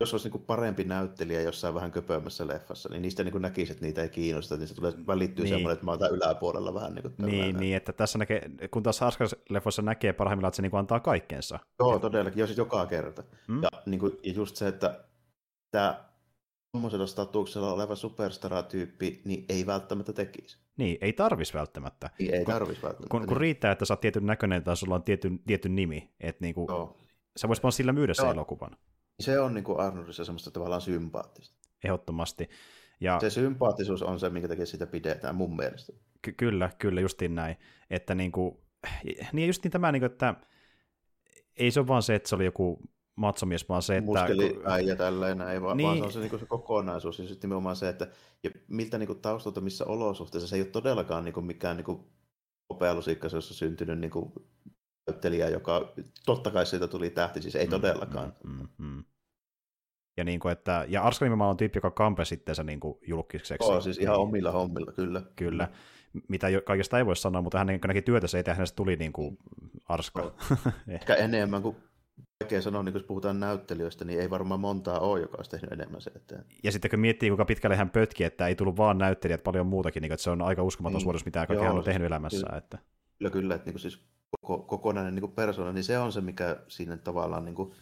jos olisi niin kuin parempi näyttelijä jossain vähän köpömmässä leffassa, niin niistä niin kuin näkisi, että niitä ei kiinnosta, niin se tulee välittyä niin. semmoinen, että mä oon yläpuolella vähän niin kuin Niin, niin, että tässä näkee, kun taas Arska-leffoissa näkee parhaimmillaan, että se niin kuin antaa kaikkeensa. Joo, todellakin, jos joka kerta. Mm. Ja, niin kuin, ja just se, että tämä tuommoisella statuksella oleva superstar-tyyppi niin ei välttämättä tekisi. Niin, ei tarvis välttämättä. Niin, ei tarvis välttämättä. Kun, kun niin. riittää, että sä oot tietyn näköinen tai sulla on tietyn, tietyn nimi, että niinku, Joo. sä voisit vaan sillä myydä sen elokuvan. Se on niinku Arnoldissa semmoista tavallaan sympaattista. Ehdottomasti. Ja... Se sympaattisuus on se, minkä takia sitä pidetään mun mielestä. Ky- kyllä, kyllä, justiin näin. Että niinku, niin just niin tämä, niinku, että ei se ole vaan se, että se oli joku matsomies, vaan se, että... Muskeli äijä tälleen näin, vaan, niin. vaan se on se, niin se kokonaisuus ja sitten nimenomaan se, että ja miltä niin kuin, taustalta, missä olosuhteissa, se ei ole todellakaan niin kuin, mikään niin hopealusikka, jossa syntynyt niin kuin, näyttelijä, joka totta kai siitä tuli tähti, siis ei mm, todellakaan. Mm, mm, mm. Ja, niin kuin, että, ja Arska nimenomaan on tyyppi, joka kampe sitten se niin julkiseksi. Oo, siis ihan omilla hommilla, kyllä. Kyllä. Mitä kaikesta ei voi sanoa, mutta hän niin näki työtä se, että hänestä tuli niin kuin Arska. Ehkä enemmän kuin vaikea sanoa, niin jos puhutaan näyttelijöistä, niin ei varmaan montaa ole, joka olisi tehnyt enemmän se eteen. Ja sitten kun miettii, kuinka pitkälle hän pötki, että ei tullut vaan näyttelijät, paljon muutakin, niin että se on aika uskomaton niin. suoritus, mitä kaikki hän on tehnyt elämässä. Kyllä, että... kyllä, kyllä että niin siis koko, kokonainen niin persona, niin se on se, mikä siinä tavallaan niin kuin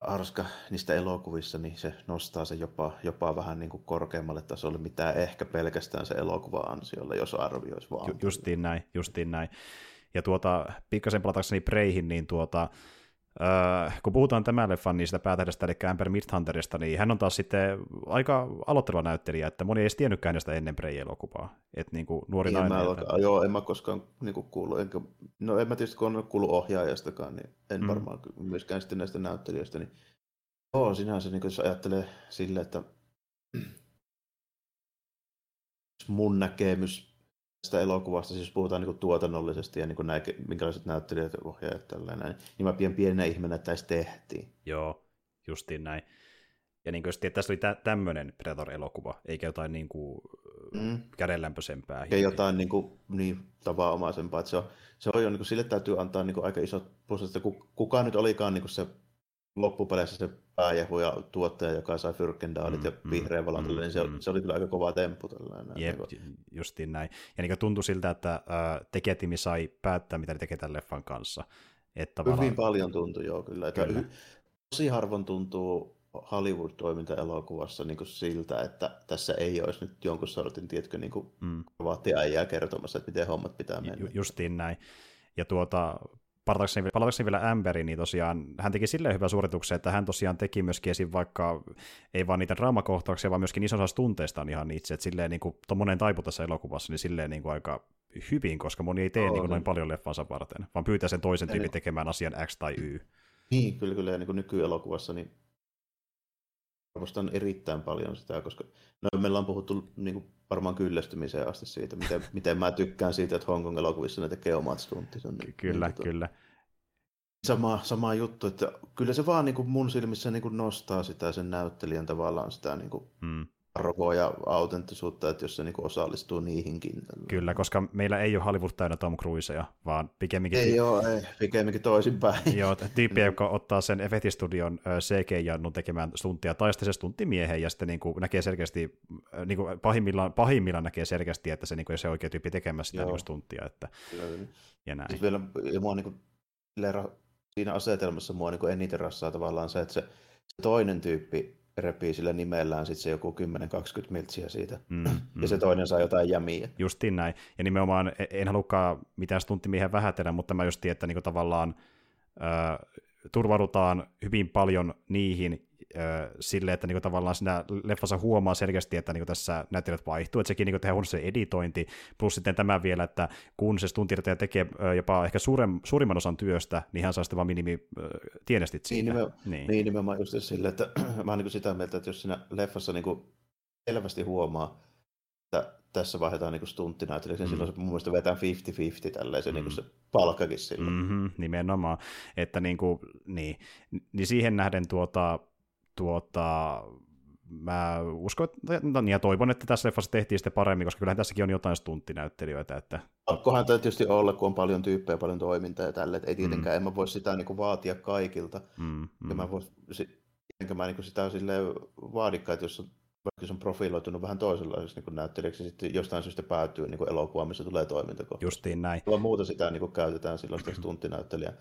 Arska niistä elokuvissa, niin se nostaa se jopa, jopa vähän niin kuin korkeammalle tasolle, mitä ehkä pelkästään se elokuva ansiolla, jos arvioisi vaan. Ju- justiin näin, justiin näin. Ja tuota, pikkasen palatakseni Preihin, niin tuota, Öö, kun puhutaan tämän leffan niistä päätähdestä, eli Amber Midhunterista, niin hän on taas sitten aika aloitteleva näyttelijä, että moni ei edes tiennytkään hänestä ennen Prey-elokuvaa. Että niin kuin nuori niin, nainen. Mä että... Joo, en mä koskaan niin kuin kuullut, enkä, no en mä tietysti kun on kuullut ohjaajastakaan, niin en mm. varmaan myöskään sitten näistä näyttelijöistä, niin joo, sinänsä niin jos ajattelee silleen, että mun näkemys tästä elokuvasta, siis puhutaan niin tuotannollisesti ja niin näin, minkälaiset näyttelijät ja ohjaajat tällainen, niin mä pidän pienenä ihmeenä, että tässä tehtiin. Joo, justiin näin. Ja niin kuin, että tässä oli tä- tämmöinen Predator-elokuva, eikä jotain niin kuin mm. kädenlämpöisempää. Ja jotain niin, kuin, niin tavanomaisempaa. Että se on, se on jo, niin kuin, sille täytyy antaa niin kuin, aika isot puslet, että kuka nyt olikaan niin kuin se loppupeleissä se pääjehu ja tuottaja, joka sai Fyrkendaalit mm, ja mm, vihreän valon, mm, niin se, mm. se oli kyllä aika kova temppu. Tällainen, Jep, niin justiin näin. Ja niin tuntui siltä, että äh, tekijätimi sai päättää, mitä ne tekee tämän leffan kanssa. Että Hyvin tavallaan... paljon tuntui, joo, kyllä. Että kyllä. Tosi harvoin tuntuu Hollywood-toiminta-elokuvassa niin siltä, että tässä ei olisi nyt jonkun sortin, tiedätkö, niin kuin mm. vaattiäijää kertomassa, että miten hommat pitää mennä. Ju- justiin näin. Ja tuota, palatakseni, palatakseni vielä Amberiin, niin tosiaan hän teki silleen hyvä suorituksen, että hän tosiaan teki myöskin esim. vaikka, ei vaan niitä draamakohtauksia, vaan myöskin ison osa tunteistaan ihan itse, että silleen niin kuin tuommoinen taipu tässä elokuvassa, niin silleen niin kuin aika hyvin, koska moni ei tee oh, niin kuin noin paljon leffansa varten, vaan pyytää sen toisen tyypin tekemään asian X tai Y. Niin, kyllä, kyllä, ja niin kuin nykyelokuvassa, niin arvostan erittäin paljon sitä, koska no, meillä on puhuttu niin kuin varmaan kyllästymiseen asti siitä, miten, miten mä tykkään siitä, että Hongkong elokuvissa ne tekee omat stuntinsa. Niin, kyllä, niin, kyllä. Sama, sama juttu, että kyllä se vaan niin kuin mun silmissä niin kuin nostaa sitä sen näyttelijän tavallaan sitä niin kuin mm arvoa ja autenttisuutta, että jos se niin osallistuu niihinkin. Kyllä, koska meillä ei ole Hollywood täynnä Tom Cruiseja, vaan pikemminkin... Ei ole, ei, pikemminkin toisinpäin. Joo, tyyppi, joka ottaa sen Effectistudion CG-jannun tekemään stuntia, tai sitten se stuntimiehen, ja sitten niin kuin näkee selkeästi, niin kuin pahimmillaan, pahimmillaan näkee selkeästi, että se niin kuin se oikea tyyppi tekemässä sitä niin stuntia. Että, Kyllä. ja näin. Siis vielä, ja mua niin kuin, siinä asetelmassa mua niin eniten rassaa tavallaan se, että se, se toinen tyyppi repii sillä nimellään sitten se joku 10-20 miltsiä siitä. Mm, mm. Ja se toinen saa jotain jämiä. Justiin näin. Ja nimenomaan e- en halukkaan mitään stunttimiehen vähätellä, mutta mä just tiedän, että niinku tavallaan äh, turvaudutaan hyvin paljon niihin sille, että niinku tavallaan siinä leffassa huomaa selkeästi, että niinku tässä näyttelijät vaihtuu, että sekin niinku tehdään se editointi, plus sitten tämä vielä, että kun se stuntirtaja tekee jopa ehkä suurem, suurimman osan työstä, niin hän saa sitten vaan minimi tienestit siitä. Niin, nimenomaan, niin. niin nimenomaan just sille, että mä oon niinku sitä mieltä, että jos siinä leffassa niinku selvästi huomaa, että tässä vaihdetaan niin stunttinäyttelijäksi, niin mm. silloin se mun mielestä vetää 50-50 tälleen se, niinku mm. niin se palkkakin silloin. Mm-hmm, nimenomaan, että niin, kuin, niin, niin siihen nähden tuota, tuota, mä uskon, että, no, niin, ja toivon, että tässä leffassa tehtiin sitten paremmin, koska kyllähän tässäkin on jotain stunttinäyttelijöitä. Että... Pakkohan tämä tietysti olla, kun on paljon tyyppejä, paljon toimintaa ja tälle, että ei tietenkään, mm. en mä voi sitä niin kuin, vaatia kaikilta. Mm, mm. mä vois, enkä mä niin kuin, sitä silleen vaadikaan, että jos on vaikka se on profiloitunut vähän toisenlaiseksi niin näyttelijäksi, sitten jostain syystä päätyy niin elokuva, missä tulee toimintakohta. Justiin näin. Tuo muuta sitä niin kuin, käytetään silloin sitä stunttinäyttelijää.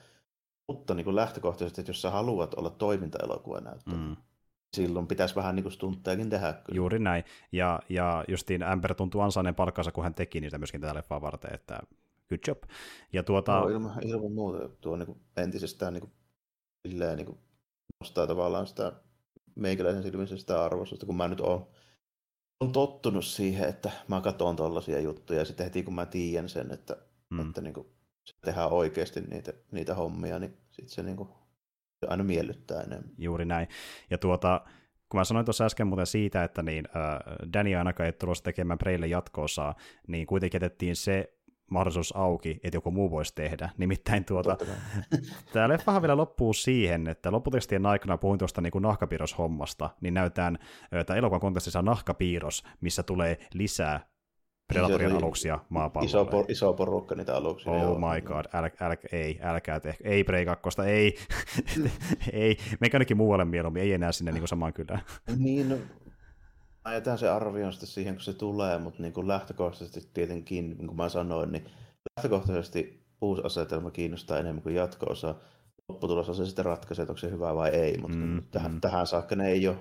Mutta niin kuin lähtökohtaisesti, että jos sä haluat olla toimintaelokuva näyttelijä, mm silloin pitäisi vähän niin stunttejakin tehdä. Kyllä. Juuri näin. Ja, ja justiin Amber tuntuu ansainneen palkkansa, kun hän teki niitä myöskin tätä leffaa varten, että good job. Ja tuota... No, ilman, ilman muuta tuo niin kuin entisestään niin kuin, silleen, niin kuin, nostaa tavallaan sitä meikäläisen silmissä sitä arvostusta, kun mä nyt oon, on tottunut siihen, että mä katson tollaisia juttuja ja sitten heti kun mä tiedän sen, että, mm. että niin kuin, se tehdään oikeasti niitä, niitä hommia, niin sitten se niin kuin, se aina miellyttää enemmän. Juuri näin. Ja tuota, kun mä sanoin tuossa äsken muuten siitä, että niin, äh, Danny ainakaan ei tulossa tekemään Preille jatkoosaa, niin kuitenkin jätettiin se mahdollisuus auki, että joku muu voisi tehdä. Nimittäin tuota, tämä leffahan vielä loppuu siihen, että lopputekstien aikana puhuin tuosta niin nahkapiirroshommasta, niin näytään tämä elokuvan kontekstissa nahkapiirros, missä tulee lisää Predatorin aluksia maapallolle. Iso, por, iso porukka niitä aluksia. Oh joo. my god, äl, äl, ei, älkää tehkö, ei Prey 2, ei, ei, meikä ainakin muualle mieluummin, ei enää sinne niin kuin samaan kylään. niin, no, jätän se arvion sitten siihen, kun se tulee, mutta niin kuin lähtökohtaisesti tietenkin, niin kuin mä sanoin, niin lähtökohtaisesti uusi asetelma kiinnostaa enemmän kuin jatko-osa. Lopputulos on se sitten ratkaisee, onko se hyvä vai ei, mutta mm, tähän, mm. tähän saakka ne ei ole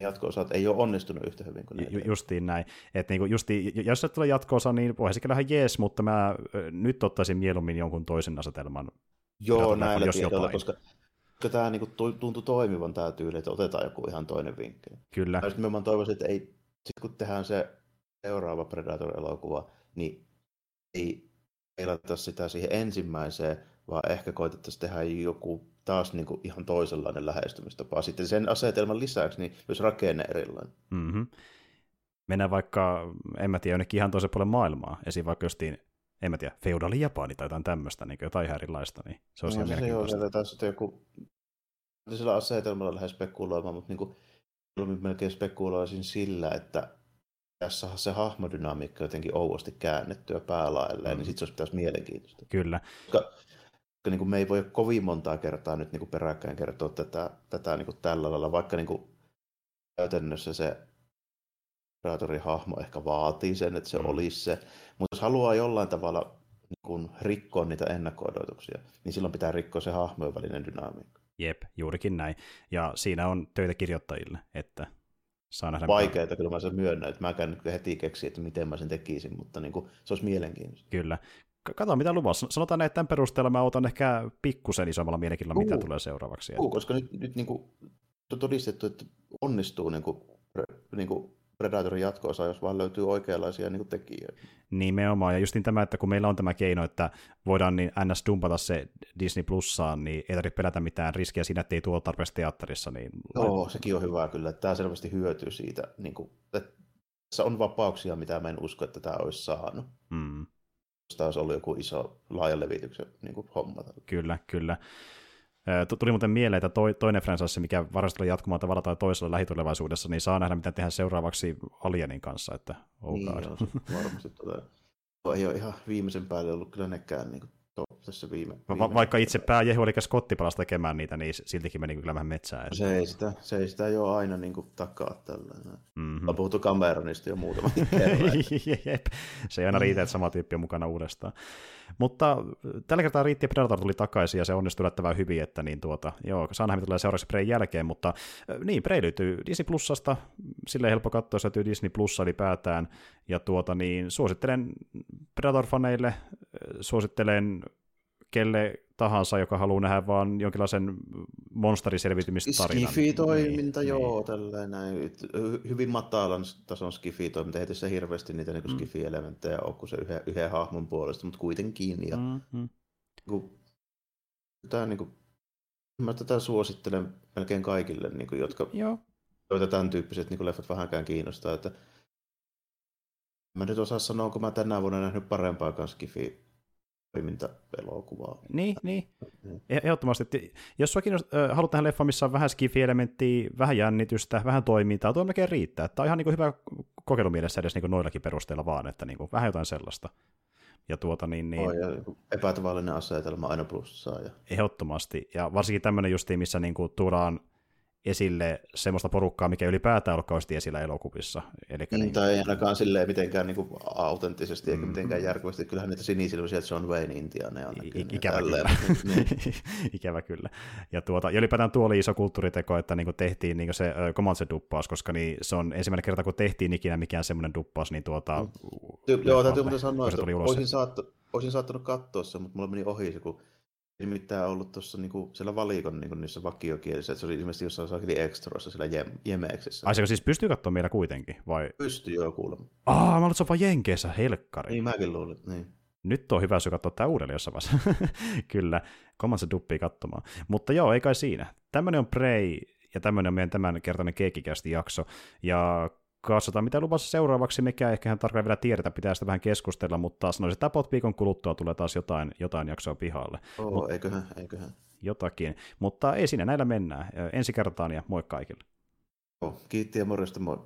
jatko-osat ei ole onnistunut yhtä hyvin kuin Ju, Justiin näin. Et niinku justi, jos se tulee jatko-osa, niin voisi se kyllä ihan jees, mutta mä nyt ottaisin mieluummin jonkun toisen asetelman. Joo, näillä jos tiedoilla, koska, koska tämä niinku tuntui toimivan tämä tyyli, että otetaan joku ihan toinen vinkki. Kyllä. Ja sitten mä toivoisin, että ei, sit kun tehdään se seuraava Predator-elokuva, niin ei peilata sitä siihen ensimmäiseen, vaan ehkä koitettaisiin tehdä joku taas niin kuin ihan toisenlainen lähestymistapa. Sitten sen asetelman lisäksi niin myös rakenne erilainen. Mm-hmm. Mennään vaikka, en mä tiedä, jonnekin ihan toisen puolen maailmaa. Esim. vaikka justiin, en mä tiedä, feudali Japani tai jotain tämmöistä, niin jotain ihan erilaista, niin se on no, ihan mielenkiintoista. Se on taas joku, sillä asetelmalla lähes spekuloimaan, mutta niin kuin, melkein spekuloisin sillä, että tässä se hahmodynamiikka jotenkin ouosti käännettyä päälaelleen, mm. niin sitten se olisi pitäisi mielenkiintoista. Kyllä. Koska niin kuin me ei voi kovin montaa kertaa nyt niin kuin peräkkäin kertoa tätä, tätä niin kuin tällä lailla, vaikka niin kuin käytännössä se Predaatorin hahmo ehkä vaatii sen, että se mm. olisi se. Mutta jos haluaa jollain tavalla niin kuin rikkoa niitä ennakko-odotuksia, niin silloin pitää rikkoa se hahmojen välinen dynamiikka. Jep, juurikin näin. Ja siinä on töitä kirjoittajille, että saa nähdä. Vaikeita, kyllä mä sen myönnän, että mä käyn heti keksi, että miten mä sen tekisin, mutta niin kuin, se olisi mielenkiintoista. Kyllä. Kato, mitä luvassa. Sanotaan, että tämän perusteella mä otan ehkä pikkusen isommalla mielenkiinnolla, mitä tulee seuraavaksi. Uu, koska nyt, nyt niin kuin, on todistettu, että onnistuu niin kuin, niin kuin Predatorin jatko-osa, jos vaan löytyy oikeanlaisia niin kuin tekijöitä. Nimenomaan, ja justin tämä, että kun meillä on tämä keino, että voidaan niin ns. dumpata se Disney Plussaan, niin ei tarvitse pelätä mitään riskiä siinä, että ei tuolla tarpeeksi teatterissa. Niin... Joo, sekin on hyvä kyllä, että tämä selvästi hyötyy siitä, niin kuin, että tässä on vapauksia, mitä mä en usko, että tämä olisi saanut. Mm. Tämä olisi ollut joku iso laajan levityksen niin kuin homma. Kyllä, kyllä. Tuli muuten mieleen, että toi, toinen franchise, mikä varmasti tulee jatkumaan tavalla tai toisella lähitulevaisuudessa, niin saa nähdä, mitä tehdään seuraavaksi Alienin kanssa. Että, oh niin, joo, varmasti tulee. Ei ole ihan viimeisen päälle ollut kyllä nekään niin top tässä viime, viime Va- Vaikka itse pääjehu, eli Scotti palasi tekemään niitä, niin siltikin meni kyllä vähän metsään. Se ei sitä, se ei sitä jo aina niin kuin, takaa tällainen. Mm-hmm. On puhuttu Cameronista jo muutama Se ei aina riitä, että sama tyyppi on mukana uudestaan. Mutta äh, tällä kertaa riitti ja Predator tuli takaisin ja se onnistui yllättävän hyvin, että niin tuota, joo, nähdä, tulee seuraavaksi Prein jälkeen, mutta äh, niin, Prey löytyy Disney Plusasta, silleen helppo katsoa, jos löytyy Disney Plussa ylipäätään, ja tuota niin, suosittelen Predator-faneille, suosittelen kelle tahansa, joka haluaa nähdä vaan jonkinlaisen monsteriselviytymistarinan. Skifi-toiminta, niin, joo, niin. tällainen. Hyvin matalan tason skifi-toiminta, ei tässä hirveästi niitä niin mm. skifi-elementtejä ole kuin se yhden, yhden hahmon puolesta, mutta kuitenkin. Ja, mm-hmm. niin tämä, niin kuin, mä tätä suosittelen melkein kaikille, niin kuin, jotka, joo. joita tämän tyyppiset niin kuin leffat vähänkään kiinnostaa. Että mä nyt osaa sanoa, kun mä tänä vuonna nähnyt parempaakaan skifi toiminta-elokuvaa. Niin, niin. Mm. Ehdottomasti. Että jos sinua äh, haluat tähän leffaan, missä on vähän skifi-elementtiä, vähän jännitystä, vähän toimintaa, tuo melkein riittää. Tämä on ihan niin kuin hyvä kokeilumielessä edes niin kuin noillakin perusteilla vaan, että niin kuin, vähän jotain sellaista. Ja tuota niin... niin... Oh, ja epätavallinen asetelma aina plussaa. Ja... Ehdottomasti. Ja varsinkin tämmöinen justiin, missä niin kuin, tuodaan esille semmoista porukkaa, mikä ylipäätään ollut kauheasti esillä elokuvissa. Elikkä mm, niin, tai ei ainakaan silleen mitenkään niin kuin autenttisesti eikä mm. mitenkään järkevästi. Kyllähän niitä sinisilmäisiä John Wayne intiaaneja on I- ikävä, kyllä. niin. ikävä kyllä. Ja, tuota, ja ylipäätään tuo oli iso kulttuuriteko, että niin kuin tehtiin niin kuin se Comanche-duppaus, koska niin, se on ensimmäinen kerta, kun tehtiin ikinä mikään semmoinen duppaus, niin tuota... Mm. Joo, täytyy muuten sanoa, että olisin, saattu, olisin saattanut katsoa sen, mutta mulla meni ohi se, kun nimittäin ollut tuossa niinku, siellä valikon niinku, niissä vakiokielissä, että se oli ilmeisesti jossain saakeli ekstroissa siellä jem, Jemeeksessä. Ai se siis pystyy katsomaan meillä kuitenkin, vai? Pystyy joo kuulemma. Aa, mä luulen, että se on vaan Jenkeissä, helkkari. Niin mäkin luulin, niin. Nyt on hyvä, jos katsoa tämä uudelleen jossain vaiheessa. Kyllä, Command se duppii katsomaan. Mutta joo, ei kai siinä. Tämmöinen on Prey, ja tämmöinen on meidän tämän kertainen keekikästi jakso. Ja katsotaan, mitä luvassa seuraavaksi, mikä ehkä ihan tarkalleen vielä tiedetä, pitää sitä vähän keskustella, mutta sanoisin, että tapot viikon kuluttua tulee taas jotain, jotain jaksoa pihalle. Oo, Mut, eiköhän, eiköhän. Jotakin, mutta ei siinä, näillä mennään. Ensi kertaan ja moi kaikille. Kiitti ja morjesta, moi.